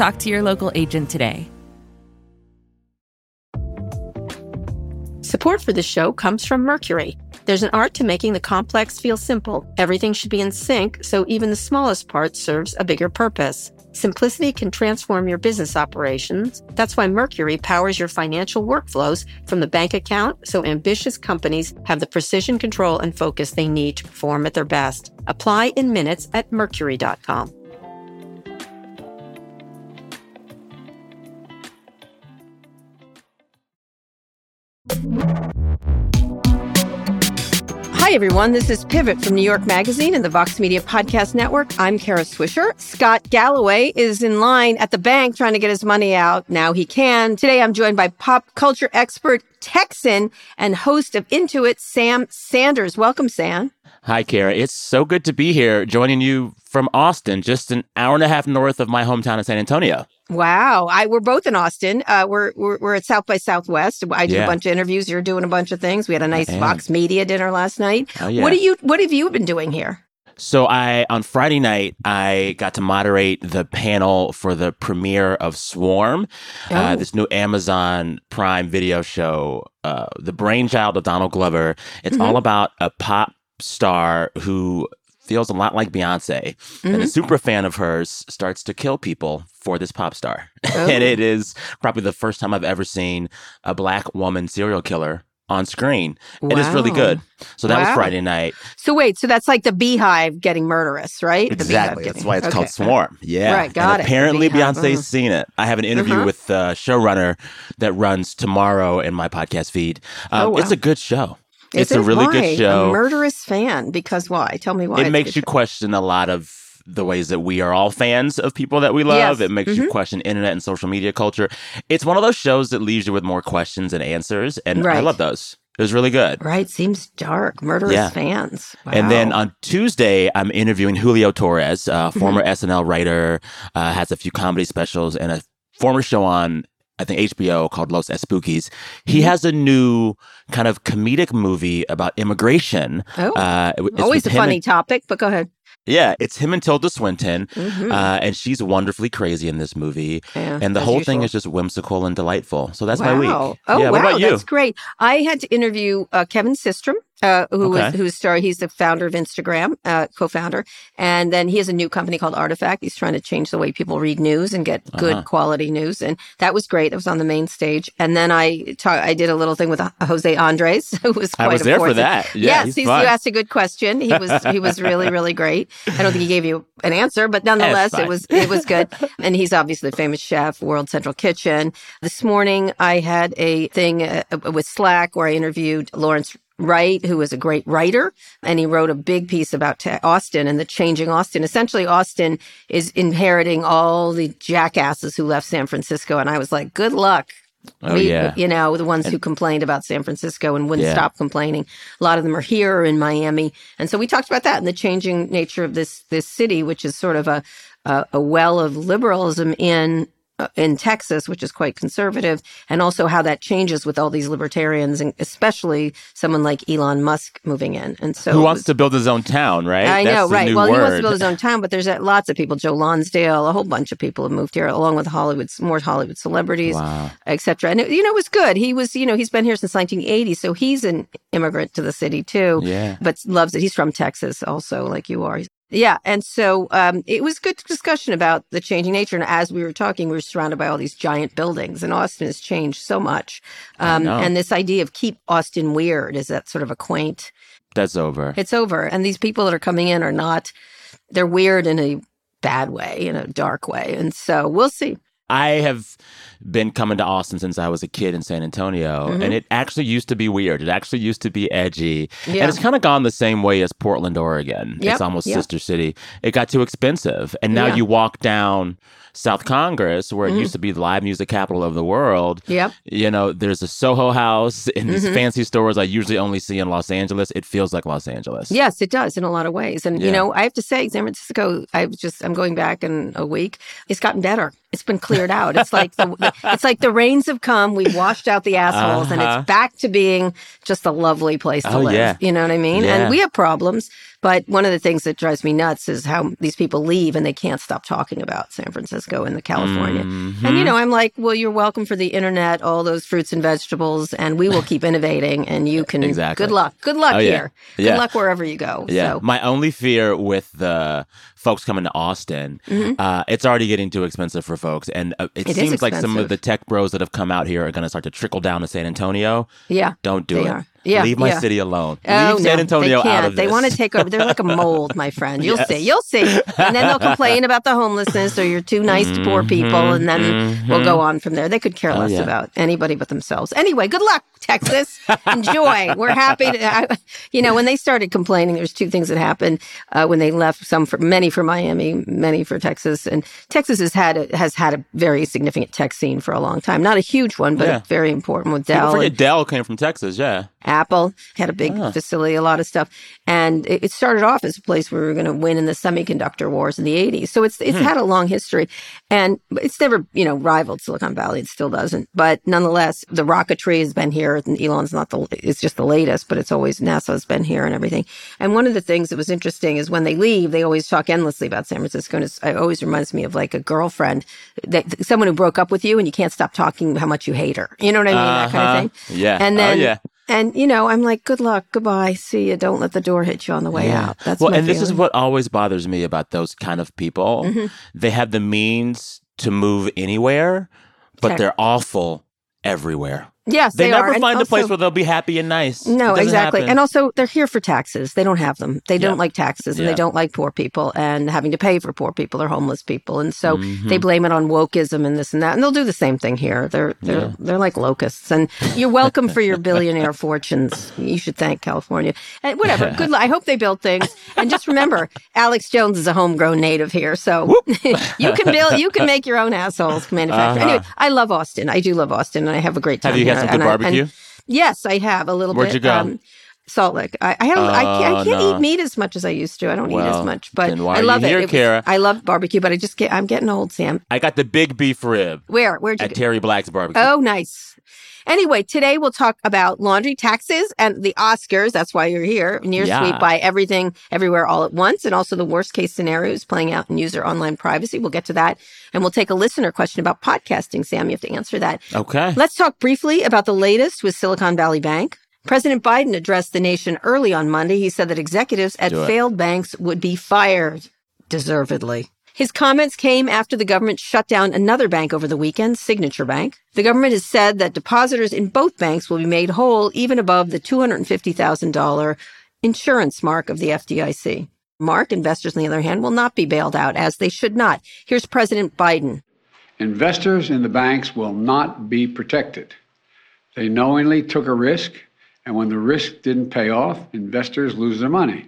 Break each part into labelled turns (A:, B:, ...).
A: Talk to your local agent today.
B: Support for this show comes from Mercury. There's an art to making the complex feel simple. Everything should be in sync, so even the smallest part serves a bigger purpose. Simplicity can transform your business operations. That's why Mercury powers your financial workflows from the bank account so ambitious companies have the precision, control, and focus they need to perform at their best. Apply in minutes at mercury.com. Hi, everyone. This is Pivot from New York Magazine and the Vox Media Podcast Network. I'm Kara Swisher. Scott Galloway is in line at the bank trying to get his money out. Now he can. Today, I'm joined by pop culture expert, Texan, and host of Into It, Sam Sanders. Welcome, Sam.
C: Hi, Kara. It's so good to be here joining you from Austin, just an hour and a half north of my hometown of San Antonio.
B: Wow, I we're both in Austin. Uh, we're, we're we're at South by Southwest. I did
C: Yeah.
B: a bunch of interviews. You're doing a bunch of things. We had a nice. Vox Media dinner last night.
C: Oh, yeah.
B: What do you What have you been doing here?
C: So I on Friday night I got to moderate the panel for the premiere of Swarm, uh,
B: Oh.
C: this new Amazon Prime video show, uh, the brainchild of Donald Glover. It's
B: Mm-hmm.
C: all about a pop star who feels a lot like Beyonce, and a
B: Mhm.
C: super fan of hers starts to kill people for this pop star,
B: Oh.
C: and it is probably the first time I've ever seen a black woman serial killer on screen. It is really good. So that was Friday night.
B: So wait, so that's like the beehive getting murderous, right?
C: Exactly. That's
B: getting-
C: why it's
B: okay.
C: called Swarm. Yeah.
B: Right, got
C: and
B: it.
C: Apparently, Beyonce's
B: uh-huh.
C: seen it. I have an interview
B: Uh-huh.
C: with the showrunner that runs tomorrow in my podcast feed. Um,
B: Oh, wow.
C: It's a good show.
B: Is
C: it's a really
B: Why?
C: good show.
B: A murderous fan. Because why? Tell me why.
C: it makes you
B: show.
C: question a lot of the ways that we are all fans of people that we love.
B: Yes.
C: It makes you question internet and social media culture. It's one of those shows that leaves you with more questions and answers, and I love those. It was really good.
B: Right, seems dark. Murderous
C: Yeah.
B: fans.
C: And then on Tuesday, I'm interviewing Julio Torres, uh,
B: Mm-hmm.
C: former SNL writer, uh, has a few comedy specials and a former show on, I think, HBO called Los Espookies.
B: Mm-hmm.
C: He has a new kind of comedic movie about immigration.
B: Oh.
C: Uh, it's
B: always a funny
C: and-
B: topic, but go ahead.
C: yeah, it's him and Tilda Swinton,
B: Mhm.
C: uh, and she's wonderfully crazy in this movie.
B: Yeah,
C: and the whole thing is just whimsical and delightful. So that's
B: wow.
C: my week.
B: Oh,
C: yeah,
B: wow,
C: what about you?
B: that's great. I had to interview uh, Kevin Systrom, uh, who was
C: Okay.
B: who's star. He's the founder of Instagram, uh, co-founder, and then he has a new company called Artifact. He's trying to change the way people read news and get good
C: Uh-huh.
B: quality news, and that was great. It was on the main stage, and then I ta- I did a little thing with uh, Jose Andres, who was quite I
C: was
B: a
C: there for that. Yeah,
B: yes,
C: he's
B: he's, you asked a good question. He was he was really really great. I don't think he gave you an answer, but nonetheless, it was it was good. And he's obviously a famous chef, World Central Kitchen. This morning, I had a thing uh, with Slack where I interviewed Lawrence Wright, who was a great writer, and he wrote a big piece about Austin and the changing Austin. Essentially, Austin is inheriting all the jackasses who left San Francisco, and I was like, "Good luck."
C: Oh,
B: We-
C: yeah.
B: You know, the ones who complained about San Francisco and wouldn't
C: Yeah.
B: stop complaining. A lot of them are here or in Miami. And so we talked about that and the changing nature of this, this city, which is sort of a, a, a well of liberalism in, in Texas, which is quite conservative, and also how that changes with all these libertarians, and especially someone like Elon Musk moving in. And so
C: Who wants
B: was-
C: to build his own town, right?
B: I
C: That's
B: know, right? Well, he wants to build his own town, but there's uh, lots of people. Joe Lonsdale, a whole bunch of people have moved here, along with Hollywood, more Hollywood celebrities,
C: Wow.
B: etc. And it, you know, it was good. He was, you know, he's been here since 1980, so he's an immigrant to the city too.
C: Yeah.
B: but loves it. He's from Texas, also, like you are. Yeah, and so um, it was good discussion about the changing nature. And as we were talking, we were surrounded by all these giant buildings, and Austin has changed so much. Um, and this idea of keep Austin weird is that sort of a quaint
C: That's over.
B: it's over. And these people that are coming in are not, they're weird in a bad way, in a dark way. And so we'll see.
C: I have been coming to Austin since I was a kid in San Antonio,
B: Mm-hmm.
C: and it actually used to be weird. It actually used to be edgy,
B: Yeah.
C: and it's kind of gone the same way as Portland, Oregon.
B: Yep,
C: It's almost
B: yep.
C: sister city. It got too expensive, and now
B: Yeah.
C: you walk down South Congress, where it used to be the live music capital of the world.
B: Mm-hmm. Yep.
C: You know, there's a Soho House and these
B: Mhm.
C: fancy stores I usually only see in Los Angeles. It feels like Los Angeles.
B: Yes, it does in a lot of ways. And you know, I have to say, San Francisco, I just I'm going back in a week. It's gotten better. It's been cleared out. It's like the, it's like the rains have come. We've washed out the assholes, and
C: Uh-huh.
B: it's back to being just a lovely place to
C: Oh,
B: live.
C: yeah.
B: You know what I mean?
C: Yeah.
B: And we have problems, but one of the things that drives me nuts is how these people leave and they can't stop talking about San Francisco and the California.
C: Mhm.
B: And you know, I'm like, well, you're welcome for the internet, all those fruits and vegetables, and we will keep innovating. And you can.
C: Exactly.
B: Good luck. Good luck
C: Oh, yeah.
B: here. Good
C: Yeah.
B: luck wherever you go.
C: Yeah.
B: So.
C: My only fear with the folks coming to Austin,
B: Mhm.
C: uh, it's already getting too expensive for folks. And uh, it,
B: It
C: seems like some of the tech bros that have come out here are going to start to trickle down to San Antonio.
B: Yeah.
C: Don't do
B: They
C: it.
B: are. Yeah,
C: Leave my
B: yeah.
C: city alone.
B: Oh,
C: Leave San
B: no,
C: Antonio
B: they can't.
C: out of this.
B: They want to take over. They're like a mold, my friend. You'll
C: Yes.
B: see. You'll see. And then they'll complain about the homelessness or you're too nice to poor people. And then we'll go on from there. They could care
C: Mm-hmm. Oh,
B: less
C: yeah.
B: about anybody but themselves. Anyway, good luck, Texas. Enjoy. We're happy to, I, you know, when they started complaining, there's two things that happened uh, when they left. Some for many for Miami, many for Texas. And Texas has had a, has had a very significant tech scene for a long time. Not a huge one, but
C: Yeah.
B: very important with
C: People
B: Dell.
C: Dell came from Texas. Yeah.
B: Apple had a big
C: Ah.
B: facility, a lot of stuff, and it, it started off as a place where we were going to win in the semiconductor wars in the '80s. So it's it's
C: Hmm.
B: had a long history, and it's never you know rivaled Silicon Valley. It still doesn't, but nonetheless, the rocketry has been here. And Elon's not the it's just the latest, but it's always NASA's been here and everything. And one of the things that was interesting is when they leave, they always talk endlessly about San Francisco, and it's, it always reminds me of like a girlfriend, that someone who broke up with you, and you can't stop talking how much you hate her. You know what I mean? That kind
C: Uh-huh.
B: of thing.
C: Yeah.
B: And
C: Oh,
B: then,
C: yeah.
B: And you know, I'm like, good luck, goodbye, see you. Don't let the door hit you on the way
C: Yeah.
B: out. That's
C: well, and this is what always bothers me about those kind of people.
B: Mm-hmm.
C: They have the means to move anywhere, but they're awful everywhere.
B: Yes,
C: They,
B: they,
C: never
B: are. And
C: find a place where they'll be happy and nice.
B: No, exactly.
C: happen.
B: And also, they're here for taxes. They don't have them. They don't like taxes and
C: Yeah.
B: they don't like poor people and having to pay for poor people or homeless people. And so
C: Mm-hmm.
B: they blame it on wokeism and this and that. And they'll do the same thing here. They're, they're,
C: Yeah.
B: they're like locusts. And you're welcome for your billionaire fortunes. You should thank California. And whatever. Good luck. I hope they build things. And just remember, Alex Jones is a homegrown native here. So you can build, you can make your own assholes manufacture.
C: Uh-huh.
B: Anyway, I love Austin. I do love Austin and I have a great time
C: you had some good
B: And I- and- Yes, I have a little
C: Where'd
B: bit.
C: you go?
B: Um, Salt Lake. I, I, haven't, I can't, I
C: Oh,
B: can't
C: no.
B: eat meat as much as I used to. I don't eat as much, but I love
C: here,
B: it. It was-? I love barbecue, but I just get, I'm getting old, Sam.
C: I got the big beef rib
B: Where? Where'd you
C: at? Terry Black's barbecue.
B: Oh, nice. Anyway, today we'll talk about laundry taxes and the Oscars. That's why you're here. Near
C: Yeah.
B: Sweep by Everything Everywhere All at Once, and also the worst case scenarios playing out in user online privacy. We'll get to that. And we'll take a listener question about podcasting. Sam, you have to answer that.
C: Okay.
B: Let's talk briefly about the latest with Silicon Valley Bank. President Biden addressed the nation early on Monday. He said that executives at failed banks would be fired, deservedly. His comments came after the government shut down another bank over the weekend, Signature Bank. The government has said that depositors in both banks will be made whole even above the $250,000 insurance mark of the FDIC. Mark, investors on the other hand, will not be bailed out as they should not. Here's President Biden.
D: Investors in the banks will not be protected. They knowingly took a risk, and when the risk didn't pay off, investors lose their money.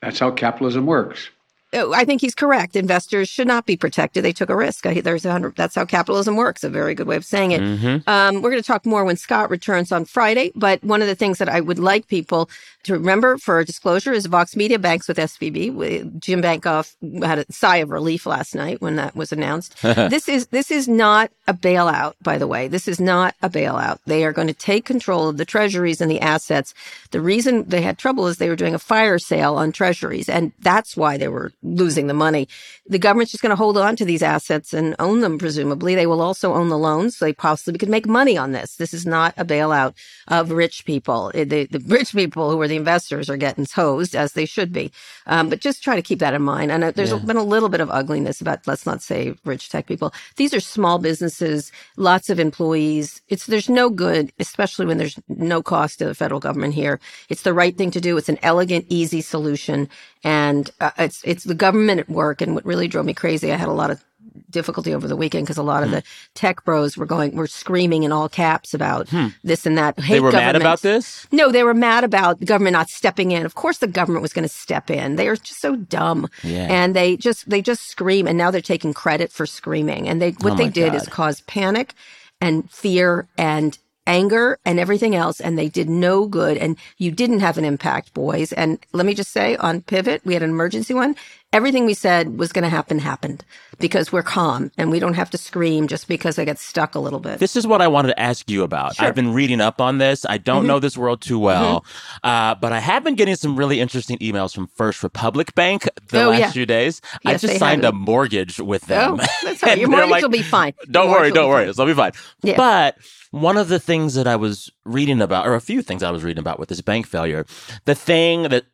D: That's how capitalism works.
B: Oh, I think he's correct. Investors should not be protected. They took a risk. There's a hundred. That's how capitalism works. A very good way of saying it. Um, we're going to talk more when Scott returns on Friday. But one of the things that I would like people to remember for disclosure is Vox Media banks with SVB. We- Jim Bankoff had a sigh of relief last night when that was announced. this is this is not a bailout, by the way. This is not a bailout. They are going to take control of the treasuries and the assets. The reason they had trouble is they were doing a fire sale on treasuries, and that's why they were losing the money. The government's just going to hold on to these assets and own them, presumably. They will also own the loans, so they possibly could make money on this. This is not a bailout of rich people. The, the rich people who are the investors are getting hosed, as they should be. Um, but just try to keep that in mind. And there's been a little bit of ugliness about, let's not say rich tech people. These are small businesses, lots of employees. It's there's no good, especially when there's no cost to the federal government here. It's the right thing to do. It's an elegant, easy solution, and uh, it's it's the government at work. And what really drove me crazy, I had a lot of difficulty over the weekend because a lot of the tech bros were going, were screaming in all caps about hmm. this and that. Hate
C: They were mad about this?
B: No, they were mad about the government not stepping in. Of course, the government was going to step in. They are just so dumb,
C: Yeah.
B: and they just they just scream, and now they're taking credit for screaming. And they oh what
C: Oh
B: they did is cause panic and fear and anger and everything else, and they did no good. And you didn't have an impact, boys. And let me just say, on Pivot, we had an emergency one. Everything we said was going to happen happened because we're calm and we don't have to scream just because I get stuck a little bit.
C: This is what I wanted to ask you about.
B: Sure. Mm-hmm.
C: I've been reading up on this. I don't know this world too well, uh, but I have been getting some really interesting emails from First Republic Bank the
B: Oh,
C: last
B: yeah.
C: few days. I
B: Yes, they
C: just signed a mortgage with them.
B: Oh, that's right. Your mortgage
C: like,
B: will be fine.
C: Don't worry, don't worry.
B: fine.
C: It'll be fine.
B: Yeah.
C: But one of the things that I was reading about, or a few things I was reading about with this bank failure, the thing that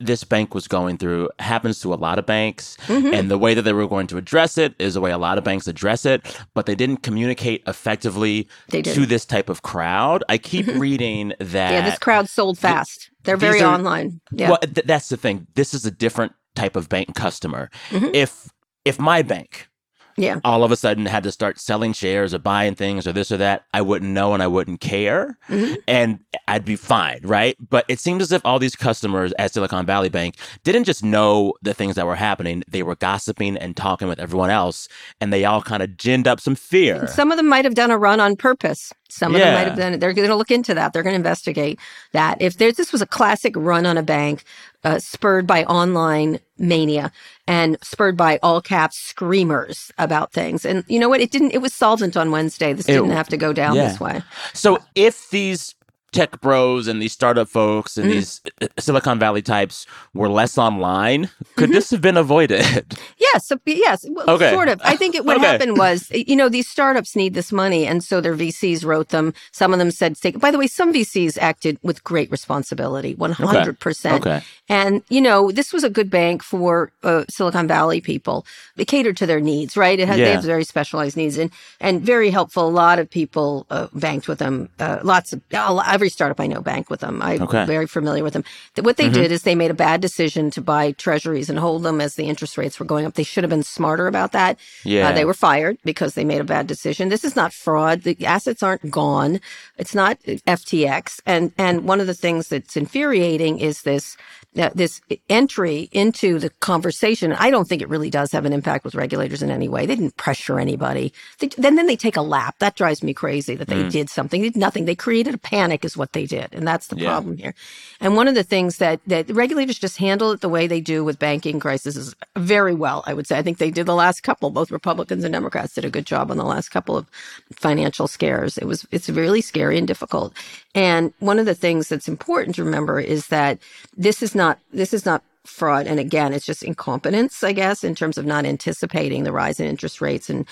C: this bank was going through happens to a lot of banks.
B: Mm-hmm.
C: And the way that they were going to address it is the way a lot of banks address it, but they didn't communicate effectively to this type of crowd. I keep reading that.
B: Yeah, this crowd sold fast. They're very
C: are-
B: online. Yeah.
C: Well, th- that's the thing. This is a different type of bank customer.
B: Mhm.
C: If if my bank
B: yeah.
C: all of a sudden had to start selling shares or buying things or this or that, I wouldn't know and I wouldn't care.
B: Mhm.
C: And I'd be fine, right? But it seems as if all these customers at Silicon Valley Bank didn't just know the things that were happening, they were gossiping and talking with everyone else. And they all kind of ginned up some fear.
B: Some of them might have done a run on purpose. Some of them might have done it. They're going to look into that. They're going to investigate that. If there's, this was a classic run on a bank, uh, spurred by online mania and spurred by all caps screamers about things. And you know what? It didn't, it was solvent on Wednesday. This
C: It-
B: didn't have to go down
C: yeah.
B: this way.
C: So if these tech bros and these startup folks and
B: Mhm.
C: these uh, Silicon Valley types were less online, could
B: Mm-hmm.
C: this have been avoided?
B: Yes, yes, well,
C: Okay.
B: sort of. I think it, what
C: Okay.
B: happened was, you know, these startups need this money, and so their VCs wrote them. Some of them said, "Take." By the way, some VCs acted with great responsibility, one hundred percent.
C: Okay.
B: And you know, this was a good bank for uh, Silicon Valley people. It catered to their needs, right? It had they have very specialized needs, and and very helpful. A lot of people uh, banked with them. Uh, lots of uh, every startup I know bank with them. I'm
C: Okay.
B: very familiar with them. What they did is they made a bad decision to buy treasuries and hold them as the interest rates were going up. They should have been smarter about that.
C: Yeah.
B: Uh, they were fired because they made a bad decision. This is not fraud. The assets aren't gone. It's not FTX. And and one of the things that's infuriating is this uh, this entry into the conversation. I don't think it really does have an impact with regulators in any way. They didn't pressure anybody. They, then then they take a lap. That drives me crazy that they did something. They did nothing. They created a panic is what they did, and that's the
C: Yeah.
B: problem here. And one of the things that that regulators just handle it the way they do with banking crises very well. I would say. I think they did the last couple. Both Republicans and Democrats did a good job on the last couple of financial scares. It was it's really scary and difficult. And one of the things that's important to remember is that this is not this is not fraud and again it's just incompetence i guess in terms of not anticipating the rise in interest rates and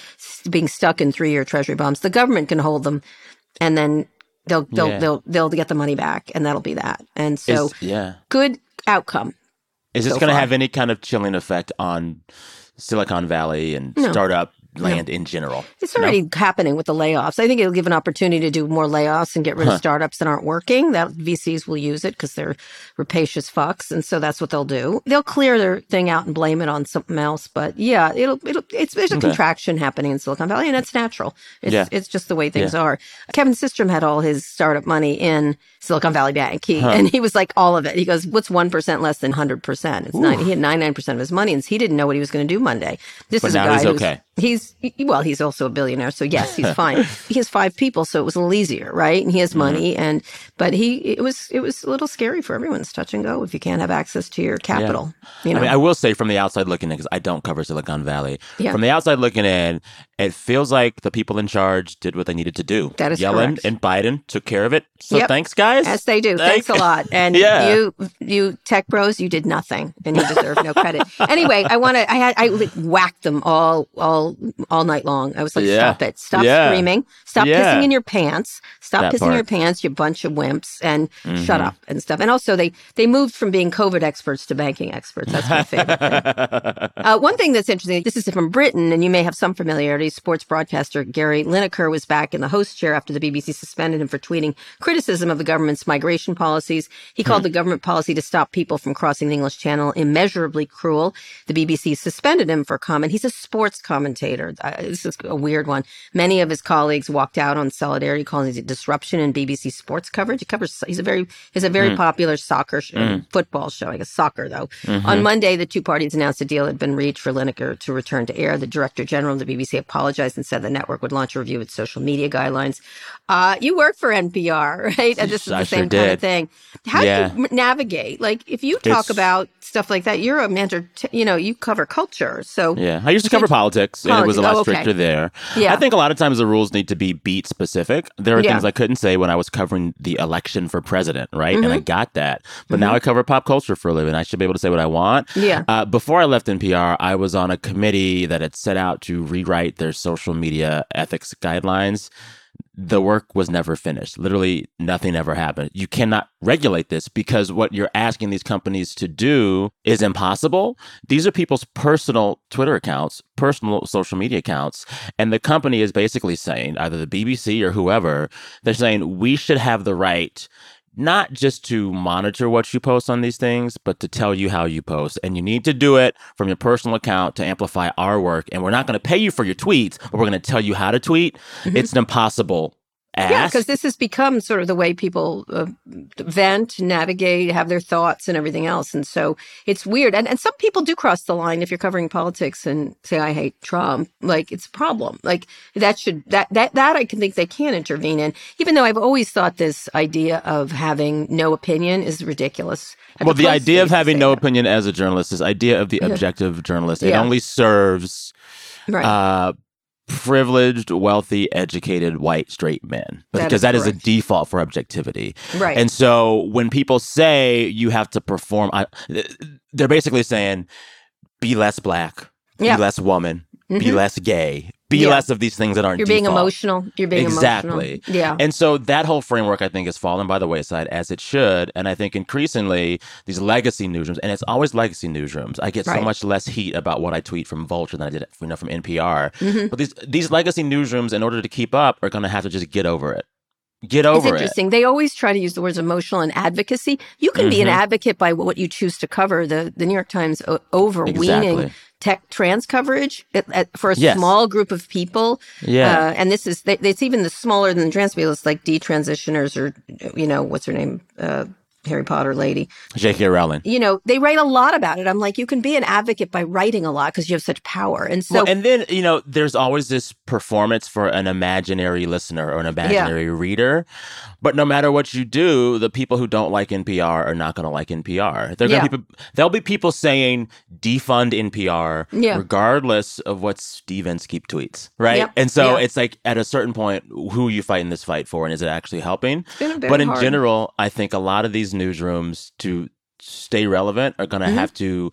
B: being stuck in three-year treasury bonds the government can hold them and then they'll they'll
C: Yeah.
B: they'll they'll get the money back and that'll be that and so
C: Is- yeah.
B: good outcome
C: Is this
B: so
C: going to have any kind of chilling effect on Silicon Valley and
B: No.
C: startup land in general?
B: It's already happening with the layoffs. I think it'll give an opportunity to do more layoffs and get rid of startups that aren't working. That VCs will use it because they're rapacious fucks, and so that's what they'll do. They'll clear their thing out and blame it on something else. But yeah, it'll it'll it's there's a
C: Okay.
B: contraction happening in Silicon Valley, and it's natural. It's
C: Yeah.
B: it's just the way things are. Kevin Systrom had all his startup money in Silicon Valley Bank, he,
C: Huh.
B: and he was like all of it. He goes, "What's one percent less than hundred percent?" It's nine. He had ninety nine percent of his money, and he didn't know what he was going to do Monday. This
C: But
B: is a guy
C: he's
B: who's
C: okay.
B: He's well, he's also a billionaire, so yes, he's fine. he has five people, so it was a little easier, right? And he has mm-hmm. money, and but he it was it was a little scary for everyone. It's touch and go if you can't have access to your capital. You know,
C: I mean, I will say from the outside looking in, because I don't cover Silicon Valley.
B: Yeah.
C: From the outside looking in, it feels like the people in charge did what they needed to do.
B: That is
C: Yellen
B: correct.
C: and Biden took care of it. So
B: Yep.
C: thanks, guys.
B: Yes, they do.
C: Thank-
B: Thanks a lot. And
C: Yeah.
B: you, you tech bros, you did nothing, and you deserve no credit. Anyway, I want to. I had I whacked them all, all, all night long. I was like,
C: Yeah.
B: stop it, stop
C: Yeah.
B: screaming, stop pissing in your pants, stop
C: That
B: pissing in your.
C: Mm-hmm.
B: pants, you bunch of wimps, and shut up and stuff. And also, they they moved from being COVID experts to banking experts. That's my favorite thing. Uh, one thing that's interesting, this is from Britain, and you may have some familiarity. Sports broadcaster Gary Lineker was back in the host chair after the BBC suspended him for tweeting criticism of the government's migration policies. He called the government policy to stop people from crossing the English Channel immeasurably cruel. The BBC suspended him for comment. He's a sports commentator. Uh, this is a weird one. Many of his colleagues walked out on solidarity, calling it a disruption in BBC sports coverage. He covers. He's a very. He's a very mm. popular soccer mm. football show. I guess soccer though. Mm-hmm. On Monday, the two parties announced a deal had been reached for Lineker to return to air. The director general of the BBC apologized and said the network would launch a review of its social media guidelines. Uh, you work for NPR, right? And this is the same sure kind of thing. How yeah. do you navigate? Like, if you talk it's, about stuff like that, you're a mentor. T- you know, you cover culture. So
C: yeah, I used to cover politics, and it was a lot oh, okay. stricter there. Yeah, I think a lot of times the rules need to be beat specific. There are yeah. things I couldn't say when I was covering the election for president, right? Mm-hmm. And I mm-hmm. got that, but mm-hmm. now I cover pop culture for a living. I should be able to say what I want.
B: Yeah.
C: Uh, before I left NPR, I was on a committee that had set out to rewrite their social media ethics guidelines the work was never finished. Literally, nothing ever happened. You cannot regulate this because what you're asking these companies to do is impossible. These are people's personal Twitter accounts, personal social media accounts. And the company is basically saying, either the BBC or whoever, they're saying we should have the right not just to monitor what you post on these things, but to tell you how you post. And you need to do it from your personal account to amplify our work. And we're not going to pay you for your tweets, but we're going to tell you how to tweet. Mm-hmm. It's an impossible ask.
B: Yeah, because this has become sort of the way people uh, vent, navigate, have their thoughts, and everything else. And so it's weird. And, and some people do cross the line if you're covering politics and say, I hate Trump. Like, it's a problem. Like, that should, that, that, that I can think they can intervene in, even though I've always thought this idea of having no opinion is ridiculous.
C: well, the idea of having no that. opinion as a journalist, this idea of the objective journalist, it only serves. Right. Uh, privileged, wealthy, educated, white, straight men. Because that is, that is a default for objectivity.
B: Right.
C: And so when people say you have to perform, I, they're basically saying be less black, yeah. be less woman, mm-hmm. be less gay, be yeah. less of these things that aren't
B: you're
C: default.
B: being emotional you're being emotional
C: exactly
B: emotional. yeah
C: and so that whole framework i think has fallen by the wayside as it should and i think increasingly these legacy newsrooms and it's always legacy newsrooms i get right. so much less heat about what i tweet from vulture than i did you know from npr mm-hmm. but these these legacy newsrooms in order to keep up are going to have to just get over it Get over
B: it's interesting.
C: It.
B: They always try to use the words emotional and advocacy. You can mm-hmm. be an mm-hmm. advocate by what you choose to cover. The the New York Times overweening exactly tech trans coverage at, at, for a yes. small group of people.
C: Yeah.
B: Uh, and this is, it's even the smaller than the trans people. It's like detransitioners or, you know, what's her name? Uh, Harry Potter lady.
C: J.K. Rowling.
B: You know, they write a lot about it. I'm like, you can be an advocate by writing a lot because you have such power. And so,
C: well, and then you know, there's always this performance for an imaginary listener or an imaginary yeah. reader. But no matter what you do, the people who don't like NPR are not going to like NPR. They're going to there'll be people saying defund NPR, yeah. regardless of what Steve Inskeep tweets, right? Yep. And so it's like at a certain point, who are you fighting this fight for, and is it actually helping? But in hard. general, I think a lot of these newsrooms to stay relevant are going to mm-hmm. have to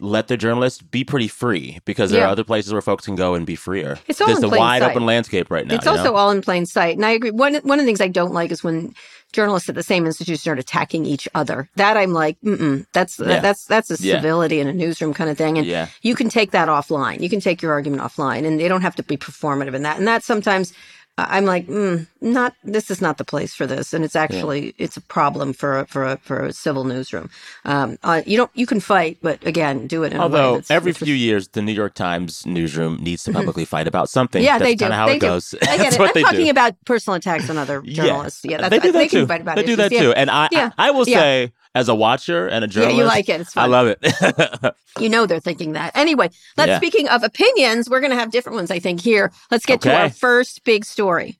C: let the journalists be pretty free because there yeah. are other places where folks can go and be freer.
B: It's all There's
C: a wide sight. open landscape right now.
B: It's also
C: know?
B: all in plain sight. And I agree. One one of the things I don't like is when journalists at the same institution start attacking each other. That I'm like, mm that's yeah. that's that's a civility yeah. in a newsroom kind of thing. And yeah. you can take that offline. You can take your argument offline, and they don't have to be performative in that. And that sometimes I'm like, mm, not this is not the place for this, and it's actually yeah. it's a problem for a, for a, for a civil newsroom. Um, uh, you don't you can fight, but again, do it. In a few years.
C: Although that's, every few years, the New York Times newsroom needs to mm-hmm. publicly fight about something.
B: Yeah, that's they do.
C: Kind of how
B: they
C: it do. goes.
B: I get it. I'm talking do. about personal attacks on other journalists. Yeah,
C: yeah they do that they too. they do that too. And I, yeah. I, I will say as a watcher and a journalist.
B: Yeah, you like it.
C: I love it.
B: you know they're thinking that. Anyway, let's yeah. speaking of opinions, we're going to have different ones I think here. Let's get okay. to our first big story.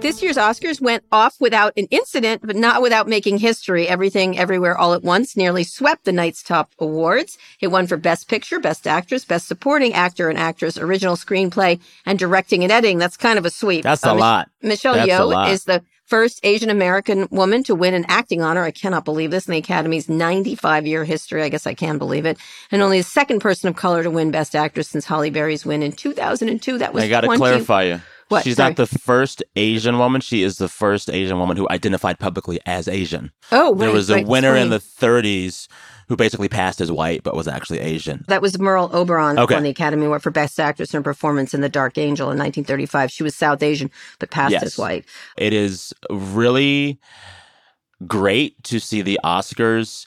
B: This year's Oscars went off without an incident, but not without making history. Everything, Everywhere, All at Once nearly swept the night's top awards. It won for Best Picture, Best Actress, Best Supporting Actor and Actress, Original Screenplay, and Directing and Editing. That's kind of a sweep.
C: That's uh, a lot.
B: Michelle
C: That's
B: Yeoh is the first Asian American woman to win an acting honor. I cannot believe this in the Academy's 95 year history. I guess I can believe it. And only the second person of color to win Best Actress since Halle Berry's win in 2002. That was
C: I got to
B: 20-
C: clarify you. What? She's Sorry. not the first Asian woman. She is the first Asian woman who identified publicly as Asian.
B: Oh, right,
C: There was a
B: right,
C: winner in the 30s who basically passed as white but was actually Asian.
B: That was Merle Oberon okay. won the Academy Award for Best Actress in a Performance in The Dark Angel in 1935. She was South Asian but passed yes. as white.
C: It is really great to see the Oscars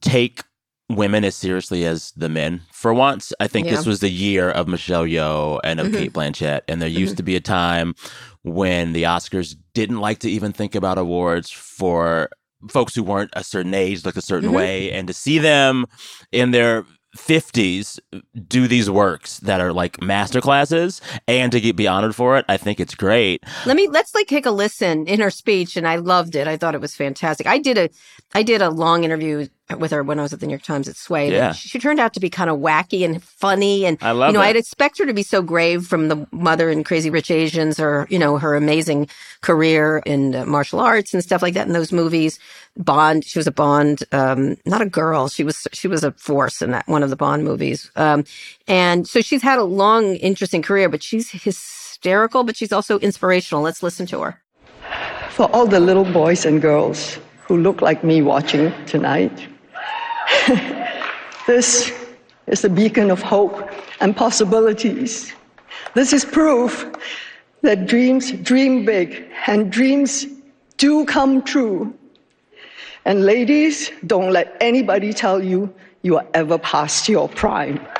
C: take women as seriously as the men for once. I think
B: Yeah.
C: this was the year of Michelle Yeoh and of.
B: Mm-hmm.
C: Cate Blanchett. And there used mm-hmm. to be a time when the Oscars didn't like to even think about awards for folks who weren't a certain age, looked a certain
B: Mhm.
C: way. And to see them in their 50s do these works that are like master classes and to get be honored for it, I think it's great.
B: Let me let's like take a listen in her speech, and I loved it. I thought it was fantastic. I did a I did a long interview with her when I was at the New York Times at Sway.
C: Yeah.
B: she, she turned out to be kind of wacky and funny, and
C: I love
B: you know
C: it.
B: I'd expect her to be so grave from the mother in Crazy Rich Asians, or you know her amazing career in uh, martial arts and stuff like that in those movies. Bond, she was a Bond, um, not a girl. She was she was a force in that one of the Bond movies, um, and so she's had a long, interesting career. But she's hysterical, but she's also inspirational. Let's listen to her.
E: For all the little boys and girls who look like me watching tonight, this is a beacon of hope and possibilities. This is proof that dreams dream big and dreams do come true. And ladies, don't let anybody tell you you are ever past your prime.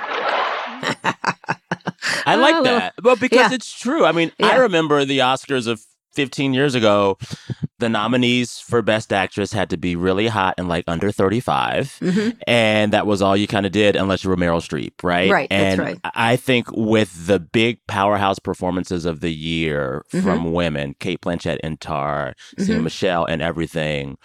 C: I like
B: Oh,
C: that. Well, because
B: yeah.
C: it's true. I mean, I remember the Oscars of 15 years ago. The nominees for Best Actress had to be really hot and like under 35.
B: Mm-hmm.
C: And that was all you kind of did unless you were Meryl Streep, right?
B: Right, that's
C: And
B: right.
C: I think with the big powerhouse performances of the year
B: Mm-hmm.
C: from women, Cate Blanchett and Tar, Sarah Michelle and everything,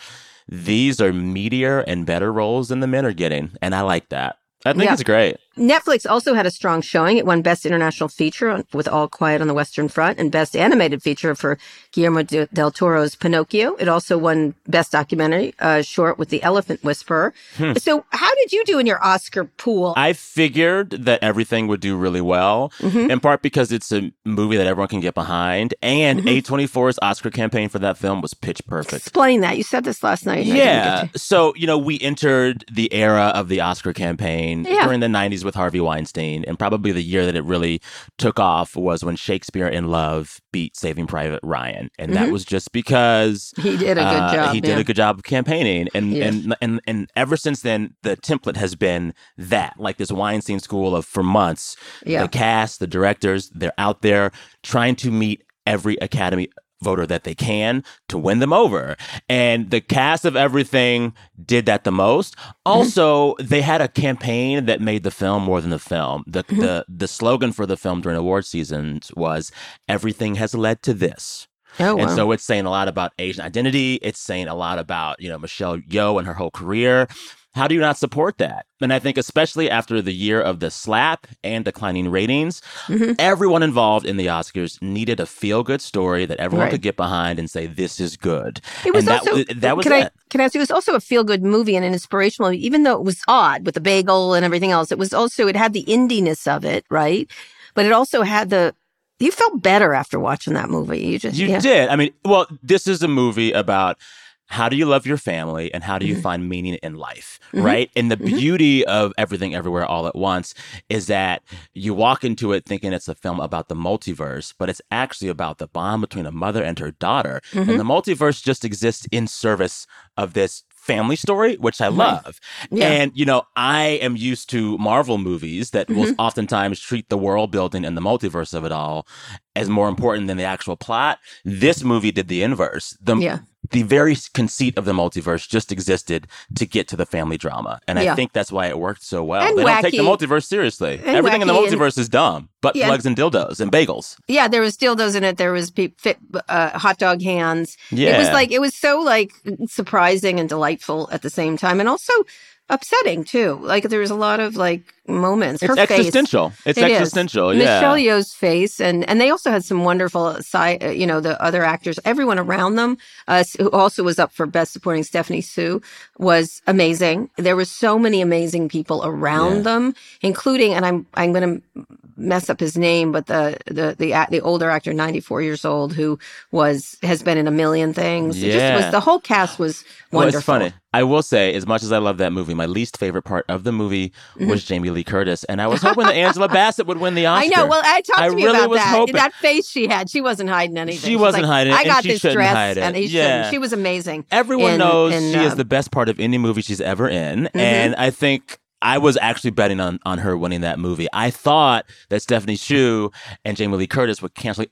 C: these are meatier and better roles than the men are getting. And I like that. I think
B: Yeah.
C: it's great.
B: Netflix also had a strong showing. It won Best International Feature with All Quiet on the Western Front and Best Animated Feature for Guillermo del Toro's Pinocchio. It also won Best Documentary uh, Short with The Elephant Whisperer. So, how did you do in your Oscar pool?
C: Hmm. I figured that everything would do really well,
B: Mm-hmm.
C: in part because it's a movie that everyone can get behind. And
B: Mm-hmm.
C: A24's Oscar campaign for that film was pitch perfect.
B: Explain that. You said this last night. and I didn't
C: Yeah.
B: to-
C: So, you know, we entered the era of the Oscar campaign
B: Yeah.
C: during the 90s with Harvey Weinstein. And probably the year that it really took off was when Shakespeare in Love beat Saving Private Ryan. And that was just because
B: Mm-hmm. He did a good
C: uh,
B: job,
C: He did
B: yeah.
C: a good job of campaigning. And,
B: Yeah.
C: and, and, and ever since then, the template has been that like this Weinstein school of for months.
B: Yeah.
C: The cast, the directors, they're out there trying to meet every Academy voter that they can to win them over. And the cast of everything did that the most. Mm-hmm. Also, they had a campaign that made the film more than the film. The mm-hmm. the the slogan for the film during award seasons was everything has led to this.
B: Oh,
C: And so it's saying a lot about Asian identity. It's saying a lot about, you know, Michelle Yeoh and her whole career. How do you not support that? And I think, especially after the year of the slap and declining ratings,
B: Mm-hmm.
C: everyone involved in the Oscars needed a feel good story that everyone
B: Right.
C: could get behind and say, this is good.
B: It was
C: and that,
B: also
C: was- that was
B: can. I can I ask you? It was also a feel good movie and an inspirational movie, even though it was odd with the bagel and everything else. It was also it had the indiness of it, right? But it also had the you felt better after watching that movie. You just
C: You
B: yeah.
C: did. I mean, well, this is a movie about how do you love your family and how do you
B: Mm-hmm.
C: find meaning in life, right? And the beauty of Everything Everywhere All at Once is that you walk into it thinking it's a film about the multiverse, but it's actually about the bond between a mother and her daughter.
B: Mm-hmm.
C: And the multiverse just exists in service of this family story, which I love.
B: Yeah.
C: And, you know, I am used to Marvel movies that will
B: Mm-hmm.
C: oftentimes treat the world building and the multiverse of it all as more important than the actual plot. This movie did the inverse. The,
B: Yeah.
C: The very conceit of the multiverse just existed to get to the family drama. And
B: Yeah.
C: I think that's why it worked so well.
B: And
C: they don't take the multiverse seriously.
B: And
C: Everything in the
B: wacky and-
C: multiverse is dumb. Butt
B: Yeah.
C: plugs and dildos and bagels.
B: Yeah, there was dildos in it. There was pe- fit, uh, hot dog hands. Yeah. It was like it was so like surprising and delightful at the same time, and also upsetting too. Like there was a lot of like moments.
C: It's
B: Her face.
C: existential. It's
B: It is.
C: existential. Yeah.
B: Michelle Yeoh's face, and and they also had some wonderful side. uh, You know, the other actors, everyone around them, uh, who also was up for Best Supporting. Stephanie Hsu was amazing. There were so many amazing people around
C: Yeah.
B: them, including, and I'm I'm going to mess up his name, but the the the the older actor, ninety four years old, who was has been in a million things. It just
C: Yeah.
B: was the whole cast was
C: Well,
B: wonderful.
C: it's funny. I will say, as much as I love that movie, my least favorite part of the movie was Jamie Lee Curtis, and I was hoping that Angela Bassett would win the Oscar.
B: Mm-hmm. I know. Well, I talked
C: I
B: to me
C: really
B: about
C: was
B: that.
C: hoping-
B: That face she had, she wasn't hiding anything.
C: She wasn't
B: like,
C: hiding
B: I
C: and
B: got
C: she
B: this dress, and
C: Yeah.
B: shouldn't. She was amazing.
C: Everyone
B: in-
C: knows
B: in,
C: she is
B: uh,
C: the best part of any movie she's ever in,
B: Mm-hmm.
C: and I think. I was actually betting on, on her winning that movie. I thought that Stephanie Hsu and Jamie Lee Curtis would cancel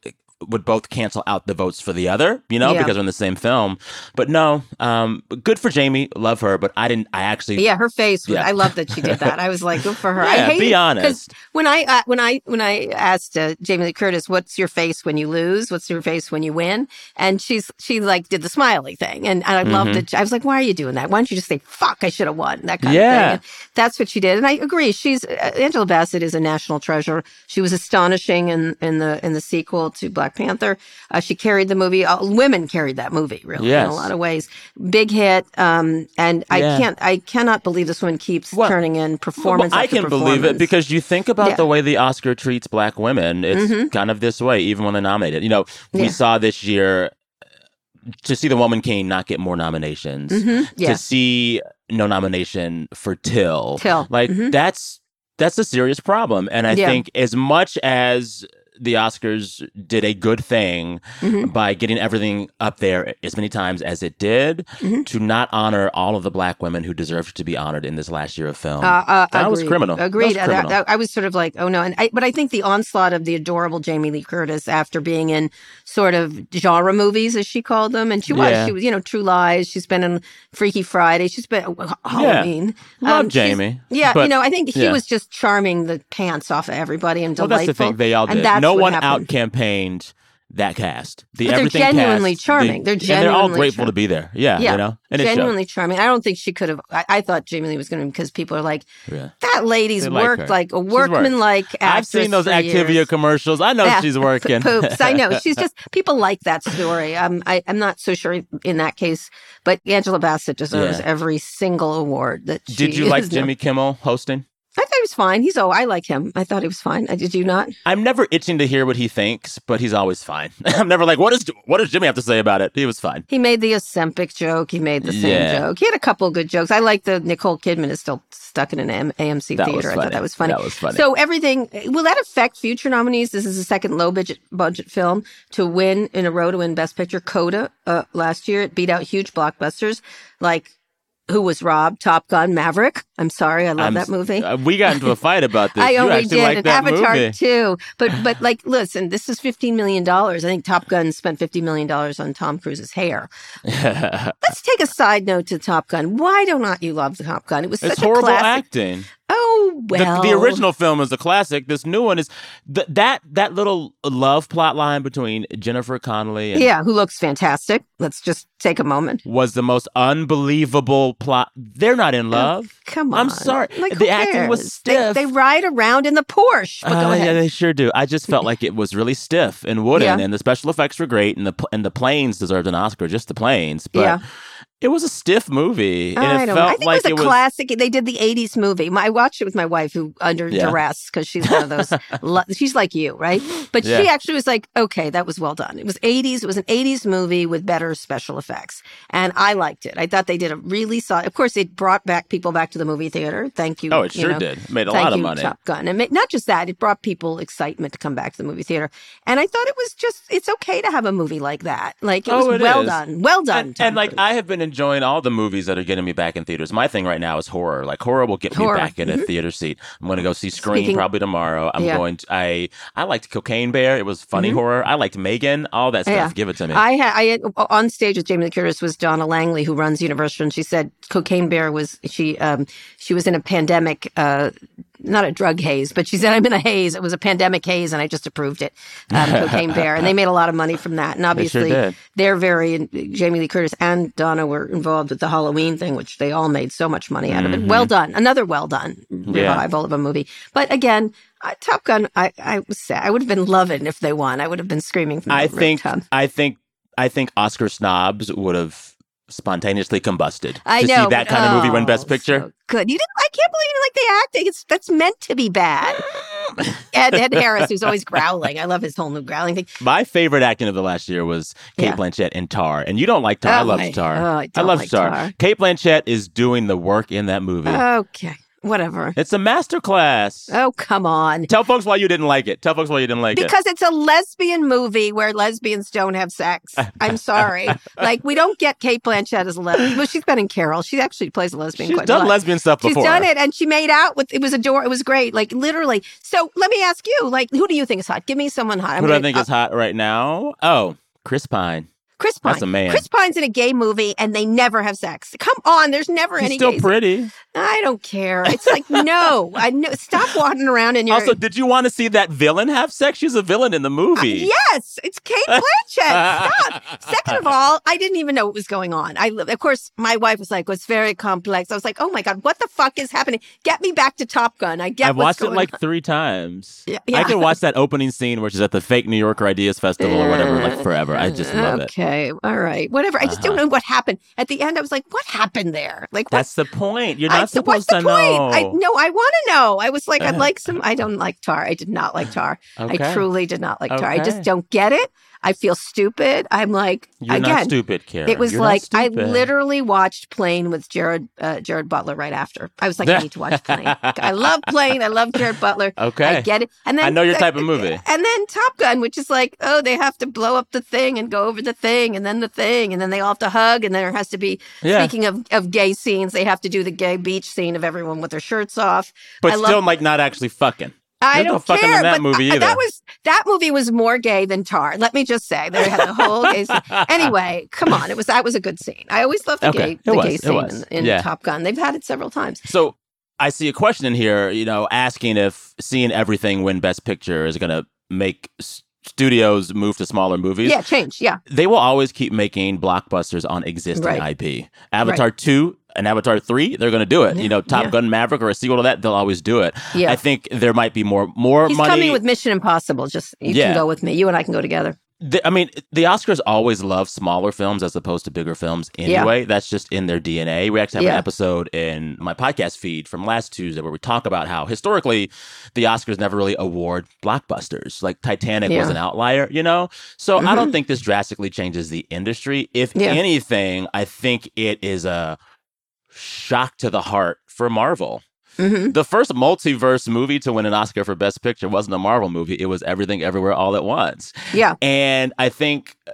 C: would both cancel out the votes for the other, you know,
B: Yeah.
C: because they're in the same film. But no, um, good for Jamie, love her. But I didn't. I actually
B: Yeah, her face. Was,
C: Yeah.
B: I love that she did that. I was like, good for her. I
C: Yeah,
B: hate
C: be honest.
B: when I uh, when I when I asked uh, Jamie Lee Curtis, "What's your face when you lose? What's your face when you win?" and she's she like did the smiley thing, and, and I loved
C: Mm-hmm.
B: it. I was like, "Why are you doing that? Why don't you just say fuck? I should have won." That kind
C: Yeah.
B: of thing. And that's what she did, and I agree. She's uh, Angela Bassett is a national treasure. She was astonishing in in the in the sequel to Black Panther. Uh, she carried the movie. Women carried that movie really in a lot of ways. Big hit, um, and I
C: Yeah.
B: can't I cannot believe this one keeps
C: Well-
B: turning in performance.
C: Well, I can believe it because you think about
B: Yeah. Mm-hmm.
C: the way the Oscar treats black women. It's kind of this way, even when they're nominated. You know, we
B: Yeah.
C: saw this year to see the Woman King not get more nominations,
B: Mhm. Yeah.
C: to see no nomination for Till.
B: Till.
C: Like
B: Mhm.
C: that's that's a serious problem. And I
B: Yeah.
C: think as much as the Oscars did a good thing
B: Mhm.
C: by getting everything up there as many times as it did,
B: Mhm.
C: to not honor all of the black women who deserved to be honored in this last year of film.
B: Uh, uh,
C: that was
B: agreed.
C: criminal. That
B: Agreed.
C: was
B: That-
C: criminal.
B: that- I was sort of like, oh no. And I, but I think the onslaught of the adorable Jamie Lee Curtis after being in sort of genre movies, as she called them, and she was,
C: Yeah.
B: she was, you know, True Lies. She's been in Freaky Friday. She's been uh, Halloween.
C: Love
B: she's-
C: Jamie,
B: Yeah,
C: but-
B: you know, I think he
C: yeah.
B: was just charming the pants off of everybody and
C: well,
B: delightful.
C: that's the thing. They all
B: And
C: did.
B: that's
C: No one out campaigned that cast. The
B: But they're genuinely
C: cast,
B: charming.
C: they-
B: They're
C: and they're all
B: genuinely
C: grateful
B: charming.
C: to be there. Yeah,
B: Yeah,
C: you know, and
B: genuinely charming. I don't think she could have. I, I thought Jamie Lee was going to because people are like,
C: Yeah.
B: that lady's
C: They like
B: worked
C: her.
B: like a
C: She's
B: workman-like.
C: I've seen those Activia
B: years.
C: commercials. I know
B: Yeah,
C: she's working.
B: Poops. I know. She's just people like that story. Um, I, I'm not so sure in that case, but Angela Bassett deserves
C: Yeah.
B: every single award that she
C: Did you like Jimmy Kimmel hosting?
B: I thought he was fine. He's oh, I like him. I thought he was fine. Uh, Did you not?
C: I'm never itching to hear what he thinks, but he's always fine. I'm never like, what does what does Jimmy have to say about it? He was fine.
B: He made the Ozempic joke. He made the same
C: Yeah.
B: joke. He had a couple good jokes. I like the Nicole Kidman is still stuck in an M- AMC
C: That
B: theater. I thought that was funny.
C: That was funny.
B: So everything will that affect future nominees? This is the second low budget budget film to win in a row to win Best Picture. Coda uh, last year it beat out huge blockbusters like Who Was Rob, Top Gun, Maverick. I'm sorry, I love
C: I'm
B: that movie.
C: uh, we got into a fight about this.
B: I
C: you
B: only did
C: like
B: and Avatar
C: movie.
B: too, but but like, listen, this is fifteen million dollars. I think Top Gun spent fifty million dollars on Tom Cruise's hair. Let's take a side note to Top Gun. Why do not you love the Top Gun? It was
C: it's
B: such a
C: horrible
B: classic.
C: acting.
B: Oh
C: The-
B: well,
C: the, original film is a classic. This new one is th- that that little love plot line between Jennifer Connelly and
B: Yeah, who looks fantastic. Let's just take a moment.
C: was the most unbelievable plot. They're not in love.
B: Come on.
C: I'm sorry.
B: Like,
C: the acting was stiff.
B: They, they ride around in the Porsche. But go
C: Uh,
B: ahead.
C: yeah, they sure do. I just felt like it was really stiff and wooden,
B: Yeah.
C: and the special effects were great, and the and the planes deserved an Oscar, just the planes. But
B: Yeah.
C: It was a stiff movie, and
B: I
C: it
B: don't know. I think
C: like
B: it was a classic. They did the '80s movie. My, I watched it with my wife, who under
C: Yeah.
B: duress because she's one of those. lo- she's like you, right? But she actually was like, "Okay, that was well done. It was '80s. It was an '80s movie with better special effects, and I liked it. I thought they did a really solid. Of course, it brought back people back to the movie theater. Thank you.
C: Oh, it
B: you
C: sure
B: know.
C: did. Made a lot of
B: you,
C: money.
B: Top Gun. And not just that, it brought people excitement to come back to the movie theater. And I thought it was just, it's okay to have a movie like that. Like, it
C: Oh,
B: was
C: it
B: well
C: is.
B: done. Well done.
C: And, and like I have been enjoying all the movies that are getting me back in theaters. My thing right now is horror. Like horror will get
B: Horror.
C: me back in a theater seat. I'm going to go see Scream
B: Speaking-
C: probably tomorrow. I'm
B: Yeah.
C: going to I I liked Cocaine Bear. It was funny horror. I liked Megan. All that stuff.
B: Yeah.
C: Give it to me.
B: I had, I had on stage with Jamie Lee Curtis was Donna Langley, who runs Universal, and she said Cocaine Bear was she um she was in a pandemic uh not a drug haze, but she said I'm in a haze. It was a pandemic haze, and I just approved it. Um, Cocaine Bear, and they made a lot of money from that. And
C: sure
B: obviously,
C: did.
B: they're very Jamie Lee Curtis and Donna were involved with the Halloween thing, which they all made so much money out of it.
C: Mm-hmm.
B: Well done, another well done revival of a movie. But again. Uh, Top Gun, I, I was sad. I would have been loving if they won. I would have been screaming from the
C: I think. I think I think Oscar snobs would have spontaneously combusted
B: I
C: to
B: know
C: see that kind of movie win
B: oh,
C: Best Picture.
B: so good. You didn't. I can't believe you like the acting. It's that's meant to be bad. Ed, Ed Harris, who's always growling. I love his whole new growling thing.
C: My favorite acting of the last year was Cate
B: Yeah.
C: Blanchett in Tar, and you don't like Tar. I
B: Oh,
C: love
B: my-
C: Tar.
B: oh, I don't
C: love
B: like
C: Tar.
B: Tar.
C: Cate Blanchett is doing the work in that movie.
B: Okay, whatever.
C: it's a masterclass.
B: Oh, come on.
C: Tell folks why you didn't like it. Tell folks why you didn't like it.
B: Because it's a lesbian movie where lesbians don't have sex. I'm sorry. like, we don't get Cate Blanchett as a lesbian. Well, she's been in Carol. She actually plays a lesbian
C: She's done lesbian stuff before.
B: She's done it, and she made out with. It was ador. It was great, like literally. So let me ask you, like, who do you think is hot? Give me someone hot. I'm
C: Who do I
B: gonna-
C: think
B: uh,
C: is hot right now? Oh, Chris Pine.
B: Chris Pine.
C: That's a man.
B: Chris Pine's in a gay movie, and they never have sex. Come on, there's never
C: She's
B: any.
C: still
B: gay
C: pretty.
B: I don't care. It's like no, I know. Stop wandering around in your.
C: Also, did you want to see that villain have sex? She's a villain in the movie.
B: Uh, yes, it's Cate Blanchett. Stop. Second of all, I didn't even know what was going on. I, of course, my wife was like, "It's very complex." I was like, "Oh my god, what the fuck is happening? Get me back to Top Gun." I get.
C: I've watched it like
B: on.
C: three times.
B: Yeah, yeah.
C: I can watch that opening scene where she's at the fake New Yorker Ideas Festival or whatever, like forever. I just love it.
B: Okay, all right, whatever. I just don't
C: Uh-huh.
B: know what happened at the end. I was like, "What happened there?" Like, what?
C: That's the point. You're
B: I-
C: not
B: what's
C: supposed
B: the
C: to
B: point?
C: know.
B: I no, I want to know. I was like, I'd like some. I don't like tar. I did not like tar.
C: Okay.
B: I truly did not like tar. I just don't get it. I feel stupid. I'm like,
C: You're
B: again,
C: not stupid, Karen.
B: It was
C: You're
B: like I literally watched Plane with Gerard uh, Gerard Butler right after. I was like, I need to watch Plane. I love Plane. I love Gerard Butler.
C: Okay.
B: I get it. And then
C: I know your type of movie.
B: And then Top Gun, which is like, oh, they have to blow up the thing and go over the thing, and then the thing, and then they all have to hug, and then there has to be.
C: Yeah.
B: Speaking of of gay scenes, they have to do the gay beach scene of everyone with their shirts off.
C: but
B: I
C: still,
B: love-
C: like, not actually fucking.
B: I
C: There's
B: don't
C: fucking
B: care.
C: in that
B: but
C: movie either.
B: That was that movie was more gay than Tar. Let me just say that they had the whole gay scene. Anyway, come on, it was that was a good scene. I always love the
C: Okay,
B: gay the
C: was,
B: gay scene in, in
C: Yeah.
B: Top Gun. They've had it several times.
C: So I see a question in here, you know, asking if seeing everything win Best Picture is going to make studios move to smaller movies.
B: Yeah, change. Yeah,
C: They will always keep making blockbusters on existing
B: Right.
C: IP. Avatar 2 and Avatar 3, they're going to do it.
B: Yeah,
C: You know, Top
B: yeah.
C: Gun Maverick or a sequel to that, they'll always do it.
B: yeah.
C: I think there might be more more
B: He's
C: money.
B: coming with Mission Impossible. Just you
C: Yeah.
B: can go with me. You and I can go together.
C: The- I mean, the Oscars always love smaller films as opposed to bigger films
B: Yeah.
C: anyway. That's just in their DNA. We actually have
B: Yeah.
C: an episode in my podcast feed from last Tuesday where we talk about how historically the Oscars never really award blockbusters. Like Titanic was an outlier, you know? So I
B: Mhm.
C: don't think this drastically changes the industry. If
B: Yeah.
C: anything, I think it is a shock to the heart for Marvel.
B: hmm
C: The first multiverse movie to win an Oscar for Best Picture wasn't a Marvel movie. It was Everything Everywhere All at Once.
B: Yeah,
C: And I think uh,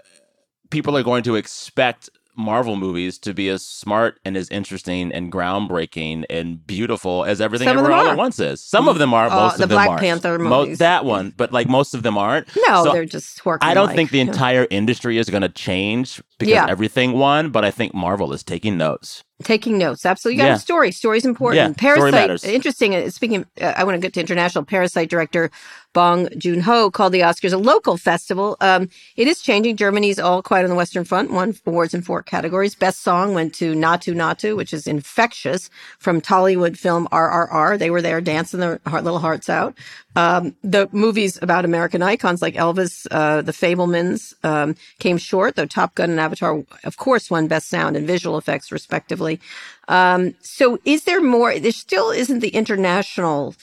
C: people are going to expect Marvel movies to be as smart and as interesting and groundbreaking and beautiful as everything
B: Some
C: everywhere all at once is. Some of them are,
B: Uh,
C: most
B: the
C: of them
B: Black
C: aren't.
B: Panther
C: Mo-
B: movies.
C: that one, but like most of them aren't.
B: no,
C: So
B: they're just working.
C: I don't
B: like-
C: think the
B: yeah.
C: entire industry is going to change because
B: Yeah.
C: everything won, but I think Marvel is taking notes.
B: Taking notes. Absolutely. You got
C: Yeah.
B: a story. Story's important.
C: Yeah,
B: Parasite. Interesting. uh, Speaking, of, uh, I want to get to international. Parasite director Bong Joon Ho called the Oscars a local festival. Um, it is changing. Germany's All Quiet on the Western Front won awards in four categories. Best song went to Naatu Naatu, which is infectious from Tollywood film RRR. They were there dancing their heart, little hearts out. Um, the movies about American icons like Elvis, uh, The Fabelmans, um, came short, though Top Gun and Avatar, of course, won Best Sound and Visual Effects, respectively. Um, so is there more? There still isn't the international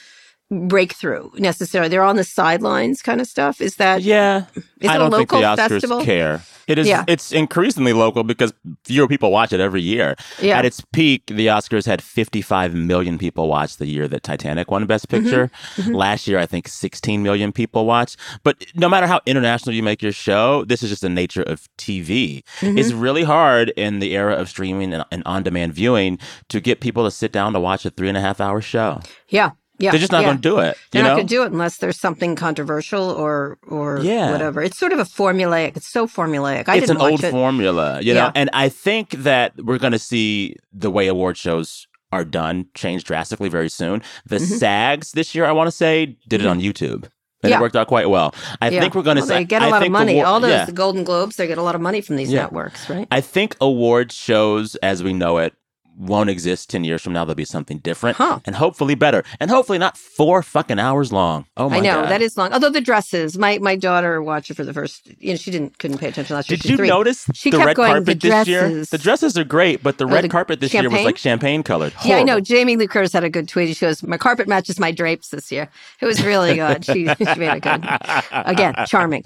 B: breakthrough necessarily. They're on the sidelines kind of stuff. Is that,
C: Yeah.
B: is
C: I
B: it
C: don't
B: a local
C: think the Oscars
B: festival?
C: care. It is.
B: Yeah.
C: It's increasingly local because fewer people watch it every year.
B: Yeah.
C: At its peak, the Oscars had 55 million people watch the year that Titanic won Best
B: Mm-hmm.
C: Picture. Last year, I think 16 million people watched. But no matter how international you make your show, this is just the nature of TV.
B: Mm-hmm.
C: It's really hard in the era of streaming and, and on-demand viewing to get people to sit down to watch a three and a half hour show.
B: Yeah. Yeah.
C: They're just not
B: yeah.
C: going to do it.
B: They're
C: you
B: not going to do it unless there's something controversial or or
C: Yeah.
B: whatever. It's sort of a formulaic. It's so formulaic. I
C: it's an old
B: it.
C: formula, you
B: Yeah.
C: know. And I think that we're going to see the way award shows are done change drastically very soon. The
B: Mhm.
C: SAGs this year, I want to say, did it on YouTube. And
B: Yeah.
C: it worked out quite well. I
B: Yeah.
C: think we're going to
B: Well,
C: say
B: they get a
C: I
B: lot of money.
C: award-
B: All those
C: yeah.
B: the Golden Globes, they get a lot of money from these networks, right?
C: I think award shows as we know it won't exist 10 years from now. There'll be something different
B: Huh.
C: and hopefully better. And hopefully not four fucking hours long. Oh my god.
B: I know
C: God.
B: that is long. Although the dresses, my my daughter watched it for the first. You know, she didn't couldn't pay attention last year.
C: Did
B: She's
C: you
B: three.
C: notice
B: She
C: the
B: kept
C: red
B: going,
C: carpet
B: "The
C: this year?
B: dresses."
C: The dresses are great, but the oh, red
B: the
C: carpet this year was like champagne colored.
B: Yeah, I know. Jamie Lee Curtis had a good tweet. She goes, "My carpet matches my drapes this year." It was really good. She, she made it good. Again, charming.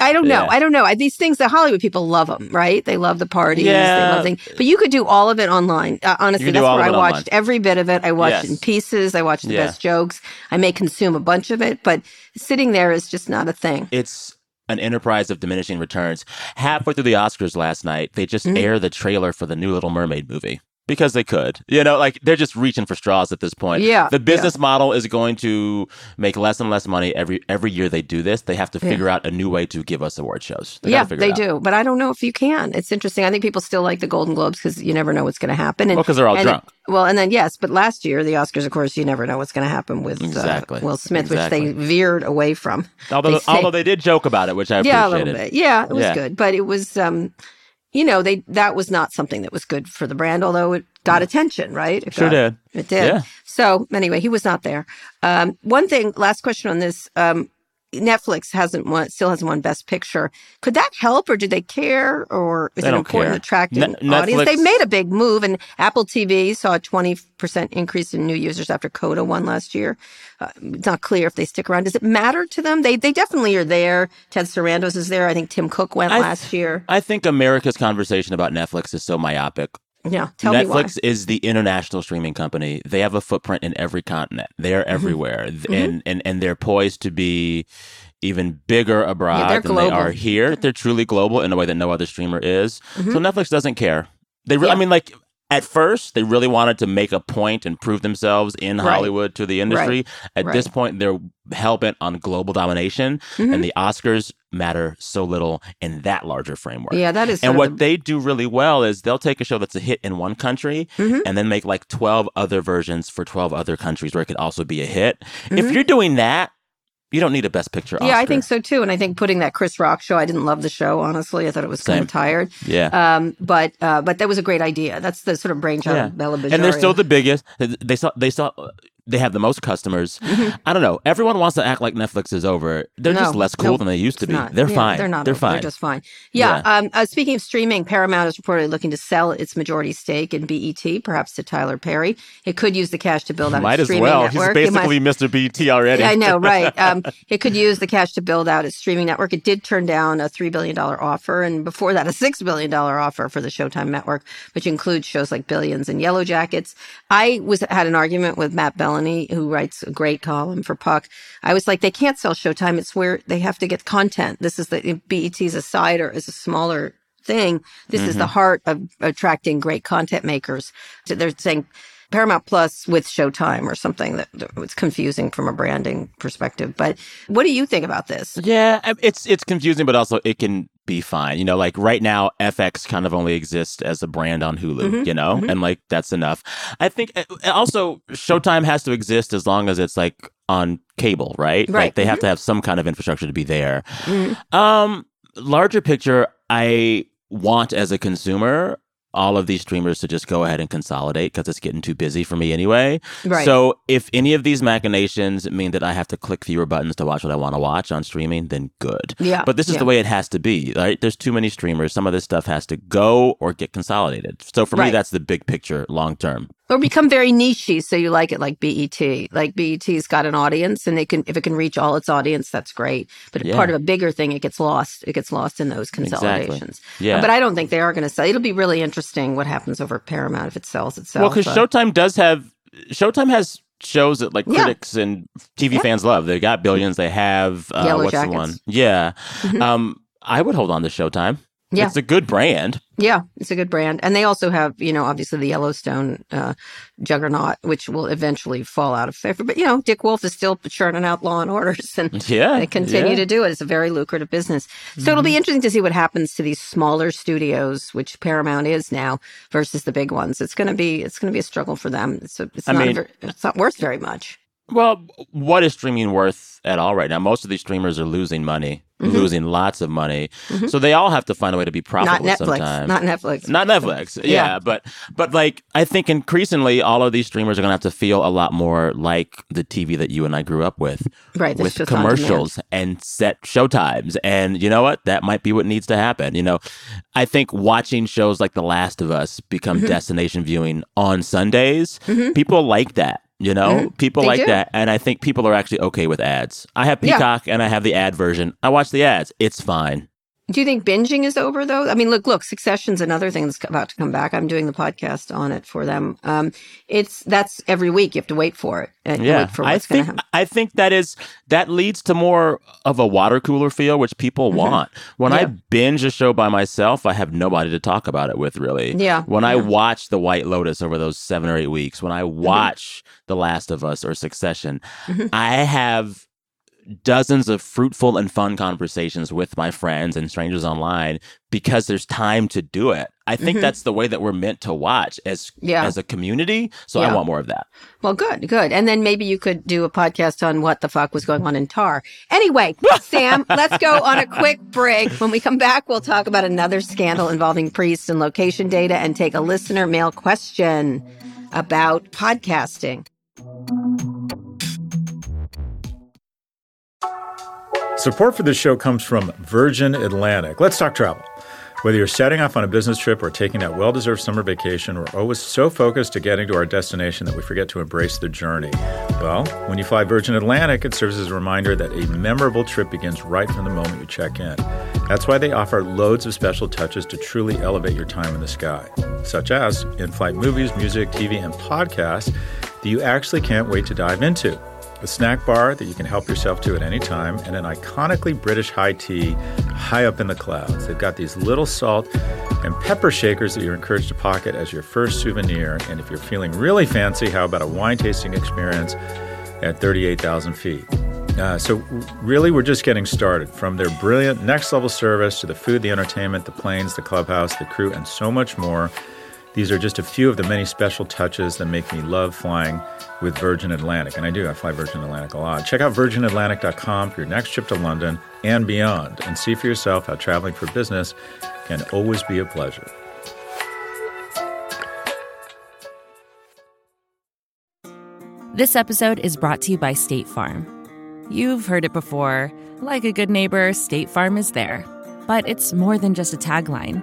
B: I don't know.
C: Yeah.
B: I don't know. I, these things, the Hollywood people love them, right? They love the parties. They
C: Yeah.
B: love things. But you could do all of it online. Uh, honestly, that's where I watched
C: online.
B: every bit of it. I watched it in pieces. I watched the
C: Yeah.
B: best jokes. I may consume a bunch of it, but sitting there is just not a thing.
C: it's an enterprise of diminishing returns. Halfway through the Oscars last night, they just
B: Mhm.
C: air the trailer for the new Little Mermaid movie. Because they could. You know, like they're just reaching for straws at this point.
B: Yeah,
C: The business model is going to make less and less money every every year they do this. They have to
B: Yeah.
C: figure out a new way to give us award shows. They
B: yeah,
C: figure
B: they do. But I don't know if you can. It's interesting. I think people still like the Golden Globes because you never know what's going to happen. And,
C: Well, 'cause they're all
B: and-
C: drunk.
B: well, and then, yes, but last year, the Oscars, of course, you never know what's going to happen with
C: Exactly.
B: uh, Will Smith,
C: Exactly.
B: which they veered away from.
C: Although
B: They
C: although they did joke about it, which I
B: yeah, a little bit. Yeah, it was
C: Yeah.
B: good. But it was, um, you know, they that was not something that was good for the brand, although it got attention, right? It
C: Sure
B: got-
C: did.
B: It did.
C: Yeah.
B: So anyway, he was not there. Um, one thing, last question on this. Um, Netflix hasn't won, still hasn't won Best Picture. Could that help, or do they care, or is
C: They
B: it important
C: care.
B: attracting
C: Ne-
B: audience? They made a big move, and Apple TV saw a twenty percent increase in new users after Coda won last year. Uh, it's not clear if they stick around. Does it matter to them? They they definitely are there. Ted Sarandos is there. I think Tim Cook went last year.
C: I think America's conversation about Netflix is so myopic.
B: Yeah, tell me why.
C: Netflix is the international streaming company. They have a footprint in every continent. They are
B: Mm-hmm.
C: everywhere, and and and they're poised to be even bigger abroad
B: Yeah, they're
C: than they are here. They're truly global in a way that no other streamer is. So Netflix doesn't care. They, re-
B: Mm-hmm. Yeah.
C: I mean, like. At first, they really wanted to make a point and prove themselves in
B: Right.
C: Hollywood to the industry. At this
B: Right. Mm-hmm.
C: point, they're hell bent on global domination, and the Oscars matter so little in that larger framework.
B: Yeah, that is.
C: And what
B: the-
C: they do really well is they'll take a show that's a hit in one country
B: Mhm.
C: and then make like 12 other versions for 12 other countries where it could also be a hit.
B: Mhm.
C: If you're doing that, you don't need a Best Picture
B: Yeah, I think so too. And I think putting that Chris Rock show, I didn't love the show, honestly. I thought it was kind of tired.
C: Yeah.
B: Um, but uh, but that was a great idea. That's the sort of brainchild
C: Yeah.
B: of Bela
C: and they're still the biggest. They saw they saw they have the most customers. I don't know. Everyone wants to act like Netflix is over. They're just less cool
B: no,
C: than they used to be.
B: not.
C: They're
B: Yeah,
C: fine.
B: They're not.
C: They're
B: over.
C: fine.
B: They're just fine. Yeah.
C: Yeah.
B: Um, uh, speaking of streaming, Paramount is reportedly looking to sell its majority stake in BET, perhaps to Tyler Perry. It could use the cash to build out
C: Might
B: its
C: as
B: streaming
C: well.
B: network.
C: He's
B: It might-
C: basically Mr. BT already.
B: Yeah, I know, right? Um, it could use the cash to build out its streaming network. It did turn down a three billion dollar offer, and before that, a six billion dollar offer for the Showtime network, which includes shows like Billions and Yellowjackets. I was had an argument with Matt Belloni, who writes a great column for Puck. I was like, they can't sell Showtime. It's where they have to get content. This is the BET's a side or is a smaller thing. This is the mm-hmm. heart of attracting great content makers. So they're saying Paramount Plus with Showtime or something that that was confusing from a branding perspective. But what do you think about this?
C: Yeah, it's it's confusing, but also it can be fine. You know, like right now, FX kind of only exists as a brand on Hulu.
B: Mhm,
C: You know,
B: mhm.
C: and like that's enough. I think uh, also Showtime has to exist as long as it's like on cable, right? Like
B: Right,
C: they have to have some kind of infrastructure to be there.
B: Mhm.
C: Um, larger picture, I want as a consumer all of these streamers to just go ahead and consolidate because it's getting too busy for me anyway.
B: Right.
C: So if any of these machinations mean that I have to click fewer buttons to watch what I want to watch on streaming, then good.
B: yeah.
C: But this is
B: yeah.
C: the way it has to be, right? There's too many streamers. Some of this stuff has to go or get consolidated. So for me, that's the big picture long term.
B: Or become very nichey so you like it like BET. Like BET's got an audience and they can if it can reach all its audience, that's great. But
C: Yeah.
B: part of a bigger thing, it gets lost. It gets lost in those
C: Exactly.
B: consolidations.
C: Yeah.
B: But I don't think they are going to sell. It'll be really interesting what happens over Paramount if it sells itself.
C: Well, because Showtime does have Showtime has shows that like
B: Yeah.
C: critics and TV
B: Yeah.
C: fans love. They got billions. They have uh, what's the one? Yeah.
B: Mhm.
C: Um, I would hold on to Showtime.
B: Yeah.
C: It's a good brand.
B: Yeah, it's a good brand. And they also have, you know, obviously the Yellowstone uh, juggernaut, which will eventually fall out of favor. But, you know, Dick Wolf is still churning out law and orders and
C: Yeah.
B: they continue
C: yeah. Mm-hmm.
B: to do it. It's a very lucrative business. So it'll be interesting to see what happens to these smaller studios, which Paramount is now, versus the big ones. It's going to be, it's going to be a struggle for them. It's, a, it's,
C: I
B: not,
C: mean-
B: ver- it's not worth very much.
C: Well, what is streaming worth at all right now? Most of these streamers are losing money. Losing lots of money. So they all have to find a way to be
B: Mm-hmm. Not
C: profitable
B: Netflix.
C: sometimes.
B: Not Netflix.
C: Not Netflix. Yeah.
B: Yeah.
C: but but like I think increasingly all of these streamers are gonna have to feel a lot more like the TV that you and I grew up with.
B: Right,
C: With commercials and set showtimes. And you know what? That might be what needs to happen. You know, I think watching shows like The Last of Us become
B: Mm-hmm.
C: destination viewing on Sundays, people like that. You know, mm-hmm. people
B: They
C: like
B: do.
C: that. And I think people are actually okay with ads. I have
B: Yeah.
C: Peacock and I have the ad version. I watch the ads. It's fine.
B: Do you think binging is over though? I mean, look, look, Succession's another thing that's about to come back. I'm doing the podcast on it for them. Um, it's that's every week. You have to wait for it and
C: Yeah,
B: wait for
C: I think
B: happen.
C: I think that is that leads to more of a water cooler feel, which people want. When I
B: Mm-hmm.
C: Binge a show by myself, I have nobody to talk about it with, really.
B: Yeah,
C: When I
B: yeah. Mm-hmm.
C: watch The White Lotus over those seven or eight weeks, when I watch The Last of Us or Succession,
B: Mm-hmm.
C: I have dozens of fruitful and fun conversations with my friends and strangers online because there's time to do it. I think that's the way that we're meant to watch as
B: Mm-hmm. Yeah.
C: as a community. So I want more of that.
B: Well, good, good. And then maybe you could do a podcast on what the fuck was going on in Tar. Anyway, Sam, let's go on a quick break. When we come back, we'll talk about another scandal involving priests and location data and take a listener mail question about podcasting.
F: Support for this show comes from Virgin Atlantic. Let's talk travel. Whether you're setting off on a business trip or taking that well deserved summer vacation, we're always so focused to getting to our destination that we forget to embrace the journey. Well, when you fly Virgin Atlantic, it serves as a reminder that a memorable trip begins right from the moment you check in. That's why they offer loads of special touches to truly elevate your time in the sky, such as in flight movies, music, TV, and podcasts that you actually can't wait to dive into a snack bar that you can help yourself to at any time, and an iconically British high tea high up in the clouds. They've got these little salt and pepper shakers that you're encouraged to pocket as your first souvenir. And if you're feeling really fancy, how about a wine tasting experience at 38,000 feet? Uh, so, really, we're just getting started. From their brilliant next level service to the food, the entertainment, the planes, the clubhouse, the crew, and so much more. These are just a few of the many special touches that make me love flying with Virgin Atlantic. And I do, I fly Virgin Atlantic a lot. Check out virginatlantic.com for your next trip to London and beyond, and see for yourself how traveling for business can always be a pleasure.
A: This episode is brought to you by State Farm. You've heard it before. Like a good neighbor, State Farm is there. But it's more than just a tagline,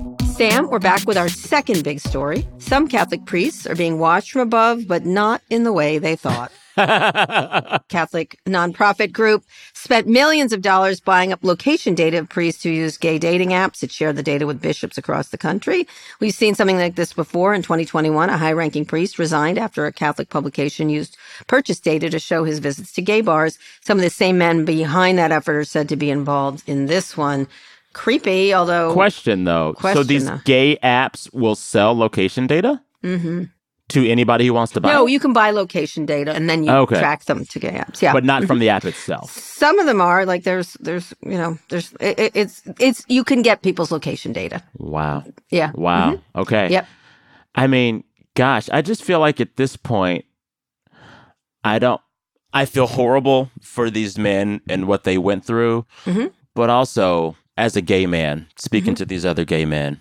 B: Sam, we're back with our second big story. Some Catholic priests are being watched from above, but not in the way they thought. Catholic nonprofit group spent millions of dollars buying up location data of priests who use gay dating apps. It share the data with bishops across the country. We've seen something like this before. In 2021, a high ranking priest resigned after a Catholic publication used purchase data to show his visits to gay bars. Some of the same men behind that effort are said to be involved in this one. Creepy, although.
C: Question though. so these
B: though.
C: gay apps will sell location data to anybody who wants to buy
B: Mm-hmm. No,
C: it?
B: you can buy location data and then you
C: Okay.
B: track them to gay apps. Yeah.
C: but not from the app itself.
B: Some of them are like there's there's you know there's it, it- it's it's you can get people's location data.
C: Wow.
B: Yeah.
C: Wow. Okay.
B: Yep.
C: I mean, gosh, I just feel like at this point, I don't, I feel horrible for these men and what they went through.
B: Mhm.
C: But also, as a gay man, speaking to these other gay men,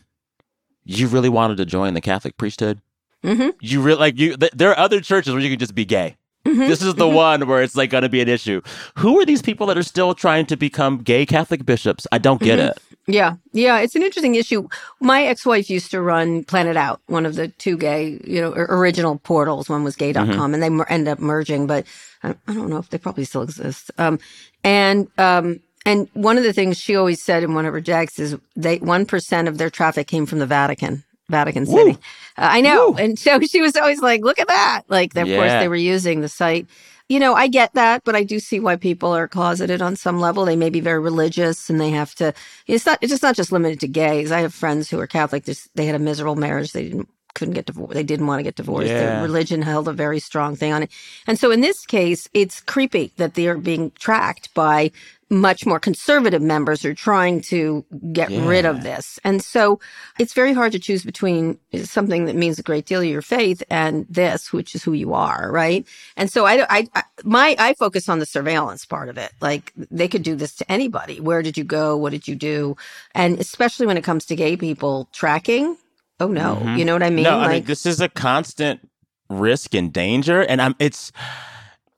C: you really wanted to join the Catholic priesthood?
B: Mhm.
C: You really, like, you, th- there are other churches where you can just be gay.
B: Mhm.
C: This is the one where it's like going to be an issue. Who are these people that are still trying to become gay Catholic bishops? I don't get it.
B: Yeah, yeah, it's an interesting issue. My ex-wife used to run Planet Out, one of the two gay, you know, original portals. One was gay.com and they mer- end up merging, but I, I don't know if they probably still exist. Um, and, um, and one of the things she always said in one of her jags is they, 1% of their traffic came from the Vatican, Vatican City. Uh, I know. And so she was always like, look at that. Like, of course, they were using the site. you know, I get that, but I do see why people are closeted on some level. They may be very religious and they have to, it's not, it's just not just limited to gays. I have friends who are Catholic. They had a miserable marriage. They didn't couldn't get divorced. They didn't want to get divorced.
C: Yeah.
B: Their religion held a very strong thing on it. And so in this case, it's creepy that they are being tracked by much more conservative members who are trying to get
C: Yeah.
B: rid of this. And so it's very hard to choose between something that means a great deal to your faith and this, which is who you are, right? And so I, I, I my, I focus on the surveillance part of it. Like they could do this to anybody. Where did you go? What did you do? And especially when it comes to gay people tracking. Oh no,
C: Mhm.
B: you know what I mean?
C: no, I mean this is a constant risk and danger, and I'm it's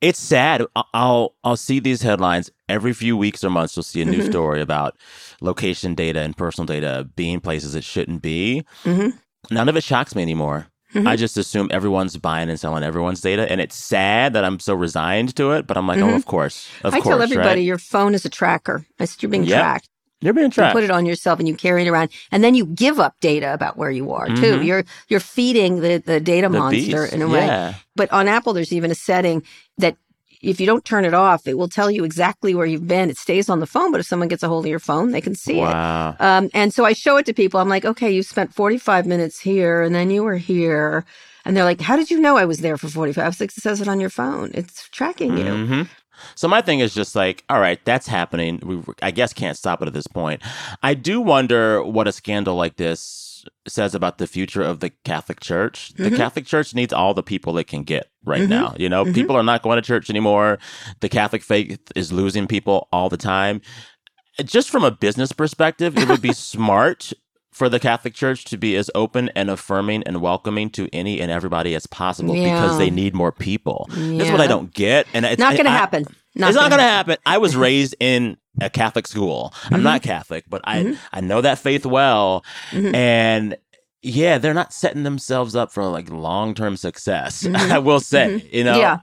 C: it's sad. I'll I'll see these headlines every few weeks or months. You'll see a new
B: Mhm.
C: story about location data and personal data being places it shouldn't be.
B: Mhm.
C: None of it shocks me anymore.
B: Mhm.
C: I just assume everyone's buying and selling everyone's data, and it's sad that I'm so resigned to it. But I'm like, oh,
B: Mhm.
C: of course, of
B: I
C: course,
B: tell everybody
C: right?
B: your phone is a tracker. I said you're being
C: Yep.
B: tracked.
C: You're being tracked.
B: You put it on yourself and you carry it around, and then you give up data about where you are too.
C: Mhm.
B: You're you're feeding the the data
C: The
B: monster
C: beast,
B: in a way.
C: yeah.
B: But on Apple, there's even a setting that if you don't turn it off, it will tell you exactly where you've been. It stays on the phone, but if someone gets a hold of your phone, they can see it.
C: Wow.
B: Um, and so I show it to people. I'm like, okay, you spent 45 minutes here and then you were here. And they're like, how did you know I was there for 45? I was like, it says it on your phone. It's tracking you.
C: hmm So my thing is just like, all right, that's happening. We, I guess, can't stop it at this point. I do wonder what a scandal like this says about the future of the Catholic Church. The
B: Mhm.
C: Catholic Church needs all the people it can get right
B: Mhm.
C: now. You know,
B: Mhm.
C: people are not going to church anymore. The Catholic faith is losing people all the time. Just from a business perspective, it would be smart for the Catholic Church to be as open and affirming and welcoming to any and everybody as possible because they need more people. That's what I don't get, and it's
B: Not going to happen. Not
C: it's not
B: gonna
C: going to happen. I was raised in a Catholic school. I'm
B: Mhm.
C: not Catholic, but I
B: Mhm.
C: I know that faith well,
B: Mhm.
C: and yeah, they're not setting themselves up for like long term success.
B: Mhm.
C: I will say, you know,
B: Yeah.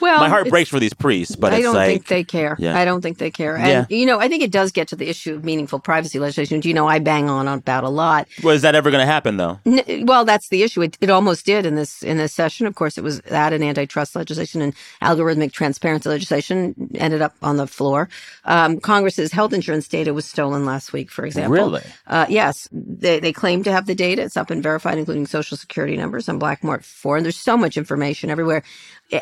B: Well,
C: my heart breaks for these priests, but
B: I don't
C: like
B: think they care.
C: Yeah.
B: I don't think they care. And, you know, I think it does get to the issue of meaningful privacy legislation, which, you know, I bang on about a lot.
C: was that ever going to happen though?
B: N- well, that's the issue. It, it almost did in this in this session. Of course, it was that and antitrust legislation and algorithmic transparency legislation ended up on the floor. Um, Congress's health insurance data was stolen last week, for example.
C: Really?
B: Uh, yes, they, they claim to have the data. It's up and verified, including social security numbers on BreachForums. And there's so much information everywhere.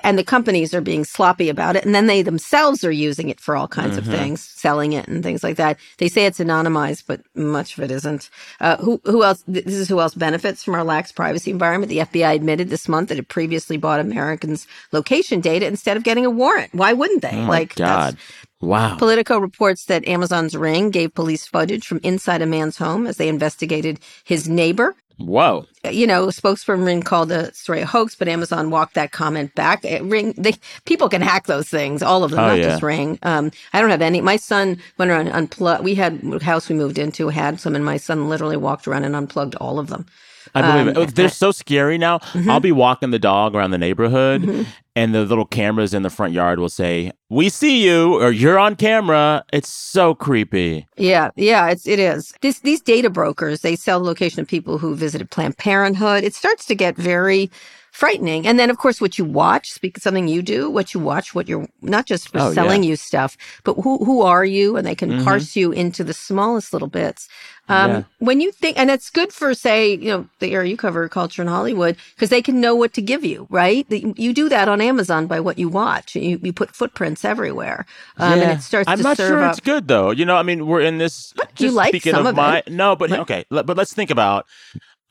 B: And the companies are being sloppy about it. And then they themselves are using it for all kinds
C: Mm-hmm.
B: of things, selling it and things like that. They say it's anonymized, but much of it isn't. Uh, who, who else? This is who else benefits from our lax privacy environment. The FBI admitted this month that it previously bought Americans' location data instead of getting a warrant. Why wouldn't they?
C: Oh
B: like,
C: God. Wow.
B: Politico reports that Amazon's Ring gave police footage from inside a man's home as they investigated his neighbor.
C: Whoa.
B: You know, spokesperson Ring called the story a hoax, but Amazon walked that comment back. Uh, Ring, they people can hack those things, all of them,
C: Oh,
B: not
C: yeah.
B: just Ring. Um, I don't have any. My son went around and unplugged. We had a house we moved into had some, and my son literally walked around and unplugged all of them.
C: I believe
B: Um,
C: it. They're so scary now.
B: Mm-hmm.
C: I'll be walking the dog around the neighborhood, and the little cameras in the front yard will say, "We see you," or "You're on camera." It's so creepy.
B: Yeah, yeah, it's it is. This these data brokers, they sell the location of people who visited Planned Parenthood. It starts to get very frightening. And then of course what you watch, speak something you do, what you watch, what you're not just for
C: Oh,
B: selling
C: yeah.
B: you stuff, but who who are you? And they can
C: Mhm.
B: parse you into the smallest little bits. Um,
C: Yeah.
B: when you think, and it's good for, say, you know, the area you cover, culture in Hollywood, because they can know what to give you, right? You do that on Amazon by what you watch. You, you put footprints everywhere. Um, and it starts
C: I'm
B: to
C: not
B: serve
C: sure
B: up.
C: it's good though. You know, I mean, we're in this.
B: you
C: just
B: like
C: speaking
B: some
C: of,
B: of
C: my
B: it.
C: no, but
B: But-
C: okay. But let's think about.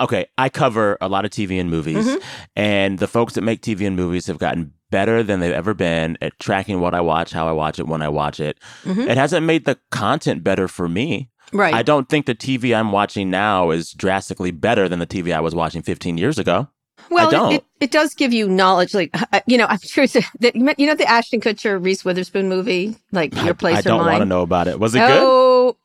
C: Okay, I cover a lot of TV and movies,
B: Mm-hmm.
C: and the folks that make TV and movies have gotten better than they've ever been at tracking what I watch, how I watch it, when I watch it.
B: Mhm.
C: It hasn't made the content better for me.
B: Right.
C: I don't think the TV I'm watching now is drastically better than the TV I was watching 15 years ago.
B: Well,
C: I don't.
B: It, it, it does give you knowledge. Like, uh, you know, I'm sure that you know the Ashton Kutcher Reese Witherspoon movie, like Your Place
C: I, I
B: or
C: don't
B: Mine.
C: want to know about it. Was it good?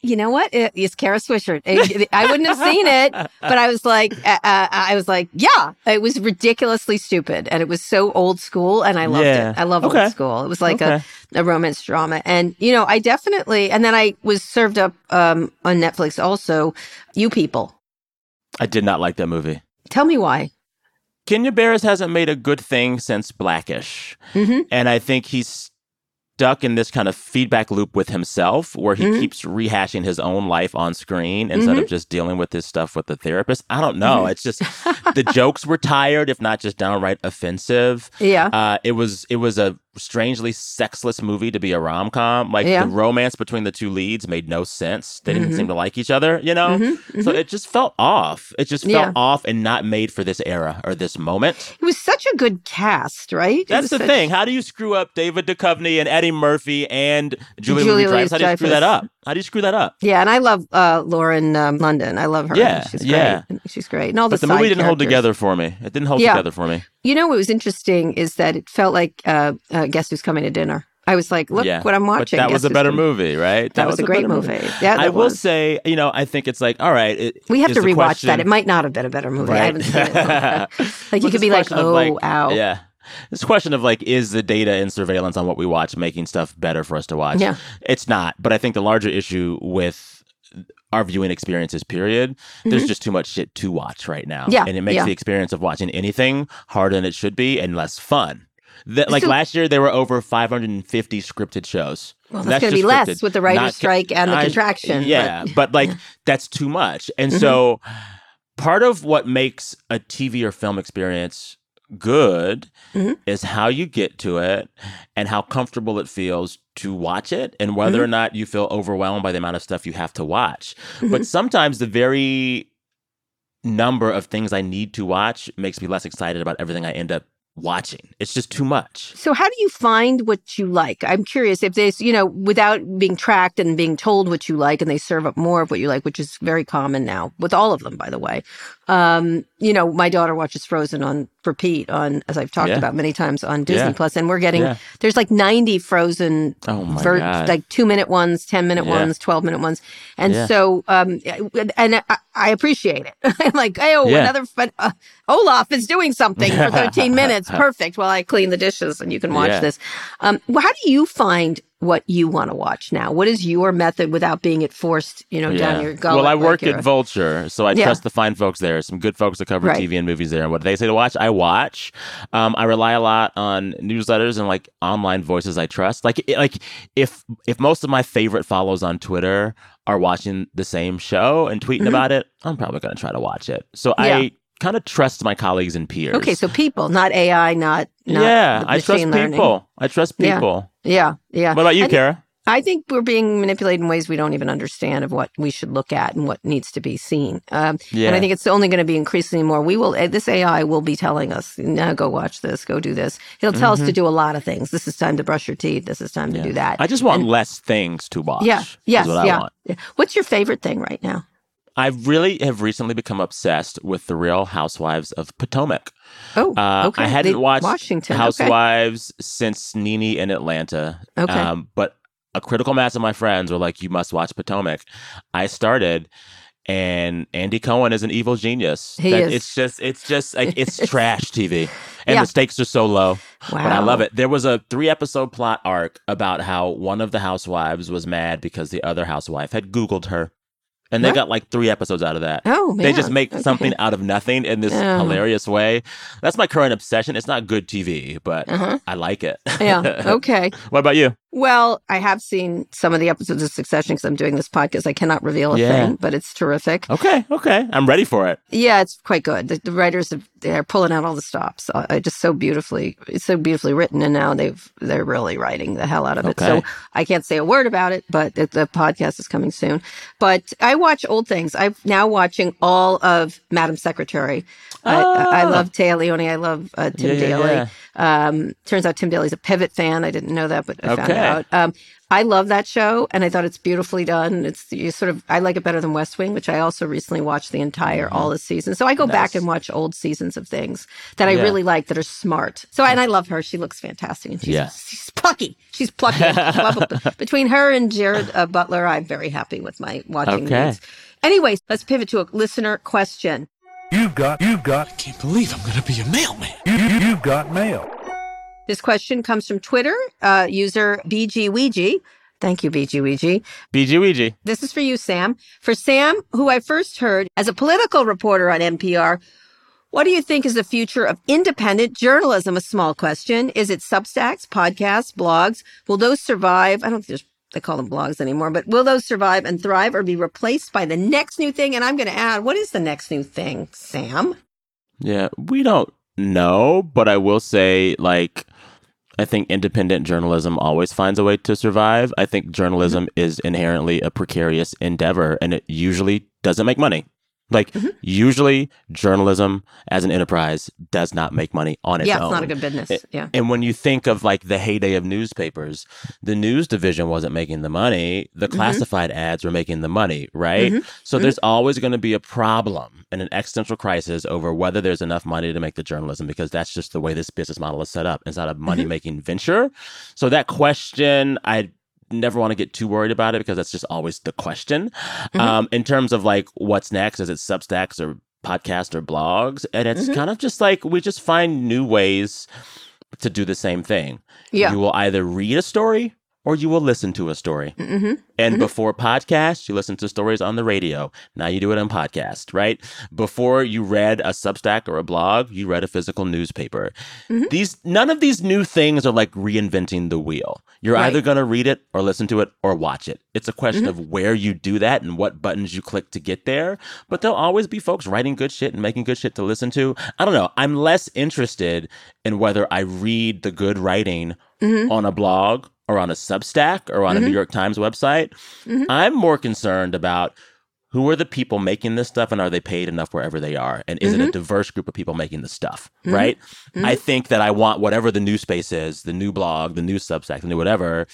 B: You know what? It, it's Kara Swisher. It- I wouldn't have seen it, but I was like, uh, uh, I was like, yeah, it was ridiculously stupid, and it was so old school, and I loved
C: Yeah.
B: it. I love
C: Okay.
B: old school. It was like
C: Okay.
B: a, a romance drama, and you know, I definitely. And then I was served up um, on Netflix also. You people,
C: I did not like that movie.
B: tell me why.
C: Kenya Barris hasn't made a good thing since Blackish.
B: Mm-hmm.
C: And I think he's stuck in this kind of feedback loop with himself where he
B: Mhm.
C: keeps rehashing his own life on screen instead
B: Mm-hmm.
C: of just dealing with his stuff with the therapist. I don't know. It's just the jokes were tired, if not just downright offensive.
B: Yeah.
C: Uh, it was it was a strangely sexless movie to be a rom com. Like
B: Yeah.
C: the romance between the two leads made no sense. They didn't
B: Mhm.
C: seem to like each other, you know?
B: Mhm,
C: So it just felt off. It just felt
B: Yeah.
C: off and not made for this era or this moment.
B: It was such a good cast, right?
C: That's the
B: such-
C: thing. How do you screw up David Duchovny and Eddie Murphy and Julie,
B: Julia
C: Louis-Dreyfus? How do you screw that up? How do you screw that up?
B: Yeah, and I love uh, Lauren um, London. I love her.
C: Yeah,
B: she's
C: yeah.
B: great. She's great. And all the
C: But the movie didn't hold together for me. It didn't hold
B: Yeah.
C: together for me.
B: You know what was interesting is that it felt like uh, uh, Guess Who's Coming to Dinner. I was like, look
C: yeah.
B: what I'm watching.
C: But that
B: Guess
C: was a better
B: Coming-
C: movie, right?
B: That, was, a great
C: better
B: movie. Yeah,
C: I will
B: was.
C: say, you know, I think it's like, all right. It,
B: we have to rewatch
C: question-
B: that. It might not have been a better movie. I haven't seen it. like you could be like, oh,
C: like,
B: ow.
C: Yeah. This question of like, is the data and surveillance on what we watch making stuff better for us to watch?
B: Yeah.
C: It's not. But I think the larger issue with our viewing experiences, period, there's just too much shit to watch right now.
B: Mm-hmm. Yeah,
C: And it makes
B: yeah.
C: the experience of watching anything harder than it should be and less fun. That, like
B: So-
C: last year, there were over 550 scripted shows.
B: Well,
C: And
B: that's going to be less with the writer's
C: not
B: strike and the
C: I-
B: contraction.
C: Yeah,
B: but-
C: but, like that's too much. And so part of what makes a TV or film experience good
B: Mhm.
C: is how you get to it and how comfortable it feels to watch it and whether
B: Mm-hmm.
C: or not you feel overwhelmed by the amount of stuff you have to watch.
B: Mm-hmm.
C: But sometimes the very number of things I need to watch makes me less excited about everything I end up watching. It's just too much.
B: So how do you find what you like? I'm curious if there's, you know, without being tracked and being told what you like and they serve up more of what you like, which is very common now with all of them, by the way. Um, you know, my daughter watches Frozen on repeat on, as I've talked
C: Yeah.
B: about many times on Disney
C: Yeah.
B: Plus, and we're getting,
C: Yeah.
B: there's like 90 Frozen,
C: Oh my
B: ver- like two minute ones, 10 minute ones, 12 minute ones. And so, um, and I, I appreciate it. I'm like, oh, another, fun, uh, Olaf is doing something for 13 minutes. Perfect. While I clean the dishes and you can watch this. Um, well, how do you find what you want to watch now? What is your method without being it forced, you know, down your gullet?
C: Well, I
B: like
C: work at Vulture, so I
B: Yeah.
C: trust the fine folks there. Some good folks that cover
B: Right.
C: TV and movies there. And what they say to watch, I watch. Um, I rely a lot on newsletters and like online voices I trust. Like, like if if most of my favorite follows on Twitter are watching the same show and tweeting
B: Mhm.
C: about it, I'm probably going to try to watch it. So
B: Yeah.
C: I kind of trust my colleagues and peers.
B: Okay, so people, not AI, not, not
C: yeah, I trust
B: learning.
C: people. I trust people.
B: Yeah, yeah.
C: What about you,
B: And
C: Kara?
B: I think we're being manipulated in ways we don't even understand of what we should look at and what needs to be seen. Um,
C: Yeah.
B: And I think it's only going to be increasingly more. We will. This AI will be telling us, "Now go watch this, go do this." He'll tell us to do a lot of things. This is time to brush your teeth. This is time to do that.
C: Mm-hmm. I just want less things to watch.
B: yeah. Yes.
C: what I
B: yeah.
C: want.
B: yeah. What's your favorite thing right now?
C: I really have recently become obsessed with the Real Housewives of Potomac.
B: Oh,
C: Uh,
B: okay.
C: I hadn't
B: The-
C: watched
B: Washington. okay.
C: Housewives since Nene in Atlanta.
B: Okay.
C: Um, but a critical mass of my friends were like, "You must watch Potomac." I started, and Andy Cohen is an evil genius.
B: He
C: That-
B: is.
C: It's just, it's just like it's trash TV, and
B: Yeah.
C: the stakes are so low. Wow. But I love it. There was a three episode plot arc about how one of the housewives was mad because the other housewife had Googled her. And they
B: What?
C: got like three episodes out of that.
B: Oh, man.
C: They just make
B: Okay.
C: something out of nothing in this hilarious way. That's my current obsession. It's not good TV, but
B: Uh-huh.
C: I like it.
B: Yeah. Okay.
C: what about you?
B: Well, I have seen some of the episodes of Succession because I'm doing this podcast. I cannot reveal a
C: Yeah.
B: thing, but it's terrific.
C: Okay, okay. I'm ready for it.
B: Yeah, it's quite good. The, the writers have, they're pulling out all the stops. Uh, I just so beautifully, it's so beautifully written, and now they've they're really writing the hell out of it. So I can't say a word about it, but the, the podcast is coming soon. But I watch old things. I'm now watching all of Madam Secretary. I, I
C: Ah.
B: love Téa Leoni. I love uh, Tim
C: Yeah, yeah,
B: Daly.
C: yeah.
B: Um, turns out Tim Daly's a Pivot fan. I didn't know that, but I found out. Um, I love that show, and I thought it's beautifully done. It's you sort of I like it better than West Wing, which I also recently watched the entire all the seasons. So I go back
C: Mm-hmm.
B: And watch old seasons of things that I
C: Yeah.
B: really like that are smart. So and I love her. She looks fantastic, and she's,
C: Yeah.
B: she's plucky. She's plucky. Between her and Gerard uh, Butler, I'm very happy with my watching
C: Okay.
B: needs. Anyways, let's pivot to a listener question.
G: You've got, you've got,
H: Can't believe I'm gonna be a mailman.
G: you, you, you've got mail.
B: This question comes from Twitter uh, user BGWeeG. Thank you, BGWeeG.
C: BG Ouija.
B: This is for you, Sam. For Sam, who I first heard as a political reporter on NPR, What do you think is the future of independent journalism? A small question. Is it Substacks, podcasts, blogs? Will those survive? I don't think there's they call them blogs anymore, but will those survive and thrive or be replaced by the next new thing? And I'm going to add, what is the next new thing, Sam?
C: Yeah, we don't know, but I will say, like, I think independent journalism always finds a way to survive. I think journalism mm-hmm. is inherently a precarious endeavor and it usually doesn't make money. Like mm-hmm. usually journalism as an enterprise does not make money on its
B: yeah,
C: own.
B: Yeah, it's not a good business. Yeah.
C: And when you think of like the heyday of newspapers, the news division wasn't making the money. The mm-hmm. classified mm-hmm. ads were making the money, right? Mm-hmm. So mm-hmm. there's always going to be a problem and an existential crisis over whether there's enough money to make the journalism because that's just the way this business model is set up. It's not a money making venture. So that question, I never want to get too worried about it because that's just always the question. Mm-hmm. Um, in terms of like what's next, is it Substacks or podcasts or blogs? And it's mm-hmm. kind of just like we just find new ways to do the same thing.
B: Yeah.
C: You will either read a story or you will listen to a story. Mm-hmm. And mm-hmm. before podcast, you listen to stories on the radio. Now you do it on podcast, right? Before you read a Substack or a blog, you read a physical newspaper. Mm-hmm. These none of these new things are like reinventing the wheel. You're right. either going to read it or listen to it or watch it. It's a question mm-hmm. of where you do that and what buttons you click to get there. But there'll always be folks writing good shit and making good shit to listen to. I don't know. I'm less interested in whether I read the good writing mm-hmm. on a blog or on a Substack or on mm-hmm. a New mm-hmm. York Times website. Mm-hmm. I'm more concerned about who are the people making this stuff and are they paid enough wherever they are? And is mm-hmm. it a mm-hmm. diverse group of people making the stuff? Mm-hmm. Right. I think that I want whatever the new space is, the new blog, the new Substack, the new whatever,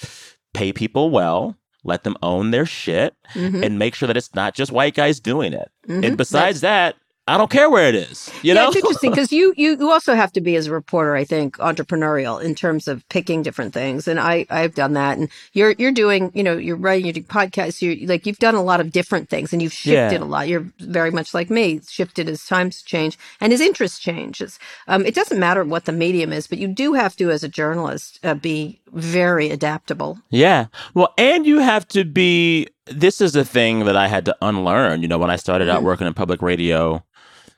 C: pay people well. Let them own their shit and make sure that it's not just white guys doing it. And besides That's- that, I don't care where it is. You
B: yeah,
C: know,
B: it's interesting because you, you you also have to be as a reporter, I think, entrepreneurial in terms of picking different things. And I I've done that. And you're you're doing, you know, you're writing, you're doing podcasts. You like you've done a lot of different things, and you've shifted yeah. a lot. You're very much like me, shifted as times change and as interest changes. Um, it doesn't matter what the medium is, but you do have to, as a journalist, uh, be very adaptable.
C: Yeah. Well, and you have to be. This is a thing that I had to unlearn. You know, when I started out mm-hmm. working in public radio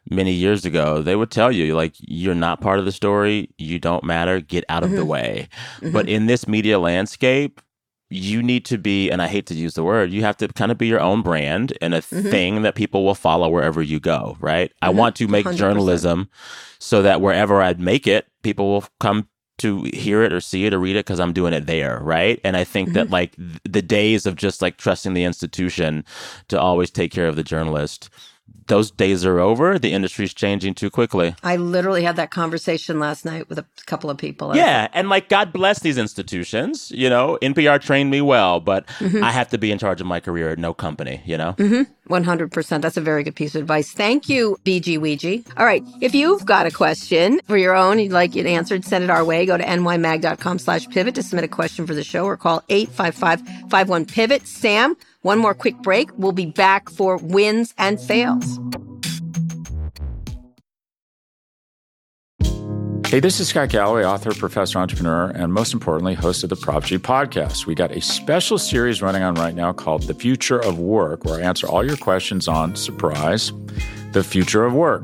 C: many years ago, they would tell you, like, you're not part of the story. You don't matter. Get out of mm-hmm. the way. Mm-hmm. But in this media landscape, you need to be, and I hate to use the word, you have to kind of be your own brand and a mm-hmm. thing that people will follow wherever you go, right? I mm-hmm. want to make 100%. journalism so that wherever I make it, people will come to hear it or see it or read it because I'm doing it there, right? And I think that mm-hmm. like th- the days of just like trusting the institution to always take care of the journalist those days are over. The industry's changing too quickly.
B: I literally had that conversation last night with a couple of people.
C: Yeah, and like God bless these institutions. You know, NPR trained me well, but mm-hmm. I have to be in charge of my career at no company. You know,
B: mm-hmm. one hundred percent. That's a very good piece of advice. Thank you, BG Ouija. All right, if you've got a question for your own, you'd like it answered, send it our way. Go to nymag.com/pivot to submit a question for the show, or call 855 pivot. Sam. One more quick break. We'll be back for wins and fails.
F: Hey, this is Scott Galloway, author, professor, entrepreneur, and most importantly, host of the Prop G podcast. We got a special series running on right now called The Future of Work, where I answer all your questions on surprise, the future of work.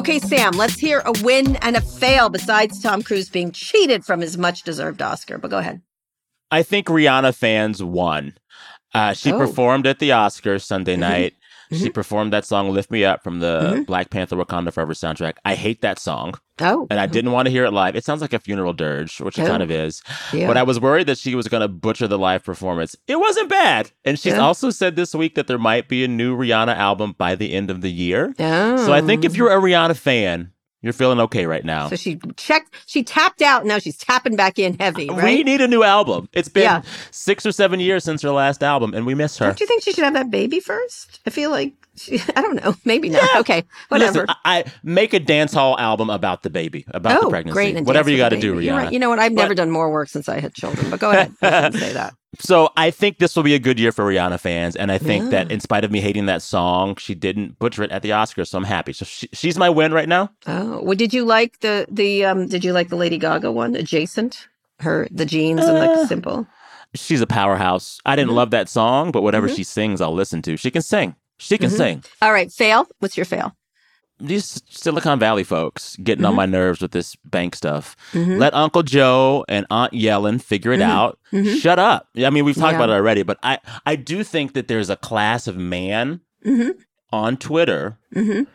B: Okay, Sam, let's hear a win and a fail besides Tom Cruise being cheated from his much deserved Oscar. But go ahead.
C: I think Rihanna fans won. Uh, she oh. performed at the Oscars Sunday mm-hmm. night. Mm-hmm. She performed that song "Lift Me Up" from the mm-hmm. Black Panther: Wakanda Forever soundtrack. I hate that song.
B: Oh,
C: and I didn't want to hear it live. It sounds like a funeral dirge, which it kind oh. of is. Yeah. But I was worried that she was going to butcher the live performance. It wasn't bad, and she's yeah. also said this week that there might be a new Rihanna album by the end of the year.
B: Oh.
C: So I think if you're a Rihanna fan, you're feeling okay right now.
B: So she checked, she tapped out. Now she's tapping back in heavy. Right?
C: We need a new album. It's been yeah. six or seven years since her last album, and we miss her.
B: Don't you think she should have that baby first? I feel like I don't know. Maybe not. Okay, whatever.
C: Listen, I, I make a dance hall album about the baby, about
B: oh,
C: the pregnancy.
B: great!
C: Whatever you got to do. Rihanna.
B: Right. You know what? I've
C: But-
B: never done more work since I had children. But go ahead. Say that.
C: So I think this will be a good year for Rihanna fans, and I think
B: Yeah.
C: that in spite of me hating that song, she didn't butcher it at the Oscars. So I'm happy. So she, she's my win right now.
B: Oh, well, did you like the the um? Did you like the Lady Gaga one, adjacent? Her the jeans and
C: Uh,
B: the simple.
C: She's a powerhouse. I didn't love that song, but whatever she sings, I'll listen to. She can sing. She can sing.
B: All right, fail. What's your fail?
C: These Silicon Valley folks getting on my nerves with this bank stuff.
B: Mhm.
C: Let Uncle Joe and Aunt Yellen figure it out. Shut up. I mean, we've talked
B: Yeah.
C: about it already, but I, I do think that there's a class of man
B: Mhm.
C: on Twitter
B: Mhm.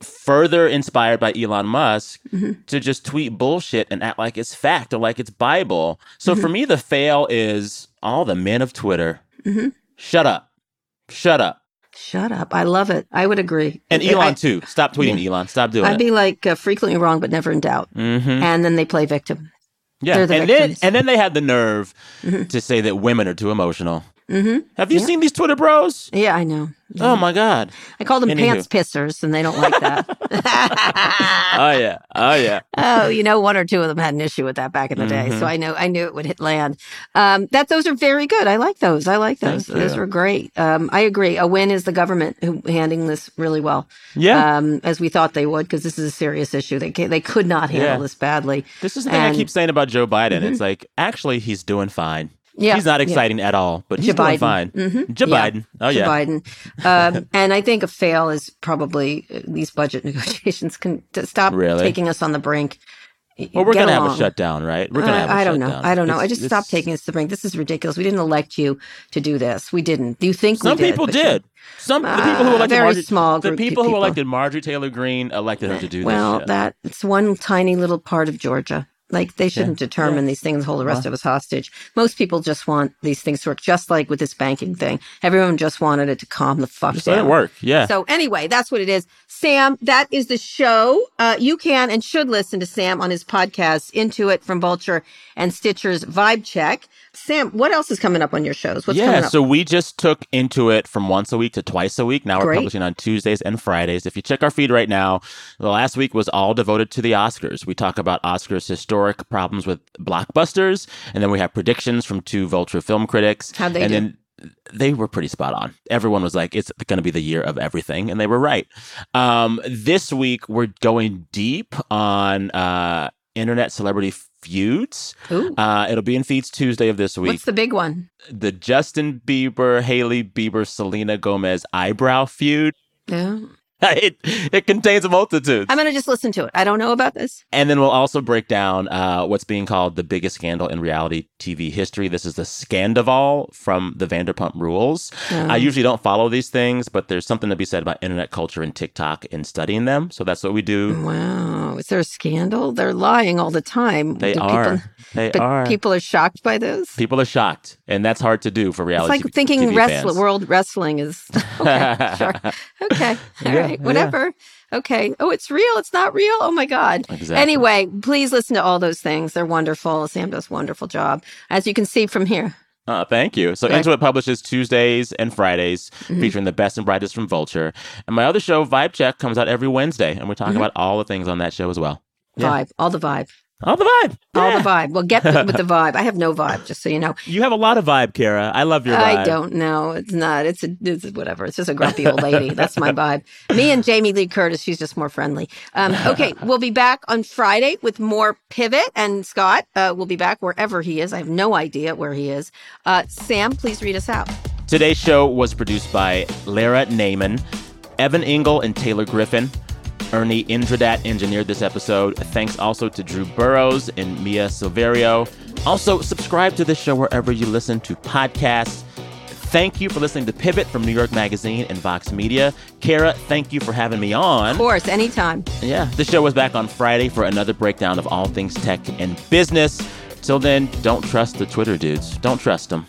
C: further inspired by Elon Musk to just tweet bullshit and act like it's fact or like it's Bible. So
B: Mm-hmm.
C: for me, the fail is all the men of Twitter. Shut up. Shut up.
B: Shut up. I love it. I would agree.
C: And
B: I-
C: Elon, too. Stop tweeting Elon. Stop doing it.
B: I'd be like uh, frequently wrong, but never in doubt.
C: hmm
B: And then they play victim.
C: Yeah.
B: The
C: and, then, and then they had the nerve to say that women are too emotional.
B: Mm-hmm.
C: Have you
B: Yeah.
C: seen these Twitter bros?
B: Yeah, I know.
C: Oh, my God.
B: I call them
C: Anywho.
B: pants pissers, and they don't like that.
C: Oh, yeah. Oh, yeah.
B: oh, you know, one or two of them had an issue with that back in the day,
C: Mm-hmm.
B: so I know I knew it would hit land. Um, that those are very good. I like those. I like those.
C: Thank
B: Those
C: you.
B: were great. Um, I agree. A win is the government who handling this really well.
C: Yeah.
B: um, as we thought they would, because this is a serious issue. They they could not handle
C: Yeah.
B: this badly.
C: This is the thing I
B: And- Mm-hmm.
C: keep saying about Joe Biden. It's like, actually, he's doing fine.
B: Yeah,
C: He's not
B: yeah.
C: exciting at all, but he's
B: Joe
C: doing
B: Biden.
C: fine.
B: Mhm.
C: Joe
B: Yeah.
C: Biden. Oh,
B: Joe
C: yeah.
B: Biden. Um, and I think a fail is probably uh, these budget negotiations can to stop
C: Really?
B: taking us on the brink.
C: Well, we're
B: Get
C: to have a shutdown, right? We're going to
B: Uh,
C: have a
B: I don't know. I don't know. I just
C: it's-
B: stopped taking us to the brink. This is ridiculous. We didn't elect you to do this. We didn't. Do you think
C: Some
B: we did?
C: people
B: But you-
C: did. Some the people who
B: Uh,
C: elected
B: very
C: Marjorie,
B: small
C: the people who
B: people.
C: elected Marjorie Taylor Greene elected her to do
B: well,
C: this. shit.
B: that it's one tiny little part of Georgia. Like they shouldn't determine these things, hold the rest of us hostage. Most people just want these things to work, just like with this banking thing. Everyone just wanted it to calm the fuck
C: Just
B: down.
C: let it work. Yeah.
B: So anyway, that's what it is. Sam, that is the show. Uh, you can and should listen to Sam on his podcast, Into It from Vulture and Stitcher's Vibe Check. Sam, what else is coming up on your shows? What's coming
C: yeah, so we just took into it from once a week to twice a week. Now we're publishing on Tuesdays and Fridays. If you check our feed right now, the last week was all devoted to the Oscars. We talk about Oscars' historic problems with blockbusters, and then we have predictions from two Vulture film critics.
B: How'd they
C: and
B: do?
C: then they were pretty spot on. Everyone was like, it's going to be the year of everything. And they were right. Um, this week, we're going deep on uh, internet celebrity feuds. Uh, it'll be in feeds Tuesday of this week
B: What's the big one?
C: the Justin Bieber, Hailey Bieber, Selena Gomez eyebrow feud.
B: Yeah.
C: it it contains a multitude.
B: I'm going to just listen to it. I don't know about this.
C: and then we'll also break down uh, what's being called the biggest scandal in reality TV history. This is the Scandoval from the Vanderpump Rules. I usually don't follow these things, but there's something to be said about internet culture and TikTok in studying them. So that's what we do.
B: Wow. Is there a scandal? They're lying all the time.
C: They
B: Do
C: are.
B: People,
C: they
B: but
C: are.
B: people are shocked by this.
C: People are shocked, and that's hard to do for reality.
B: It's like
C: TV
B: thinking
C: TV
B: world wrestling is okay. sure. Okay. All
C: Yeah,
B: right. Whatever. Okay. Oh, it's real. It's not real. Oh my God.
C: Exactly.
B: Anyway, please listen to all those things. They're wonderful. Sam does a wonderful job. As you can see from here.
C: Uh, thank you. So
B: Right. Mm-hmm.
C: Into It publishes Tuesdays and Fridays, featuring the best and brightest from Vulture. And my other show, Vibe Check, comes out every Wednesday, and we talk
B: Mm-hmm.
C: about all the things on that show as well. Yeah.
B: Vibe. All the vibe.
C: All the vibe.
B: All the vibe. Well, get with the vibe. I have no vibe, just so you know.
C: You have a lot of vibe, Kara. I love your vibe.
B: I don't know. It's not. It's a. It's whatever. It's just a grumpy old lady. That's my vibe. Me and Jamie Lee Curtis. She's just more friendly. Um, okay, we'll be back on Friday with more pivot, and Scott uh, will be back wherever he is. I have no idea where he is. Uh, Sam, please read us out.
C: Today's show was produced by Lara Naaman, Evan Engel, and Taylor Griffin. Ernie Indradat engineered this episode. Thanks also to Drew Burrows and Mia Silverio. Also, subscribe to this show wherever you listen to podcasts. Thank you for listening to Pivot from New York Magazine and Vox Media. Kara, thank you for having me on.
B: Of course, anytime.
C: Yeah, the show is back on Friday for another breakdown of all things tech and business. Till then, don't trust the Twitter dudes. Don't trust them.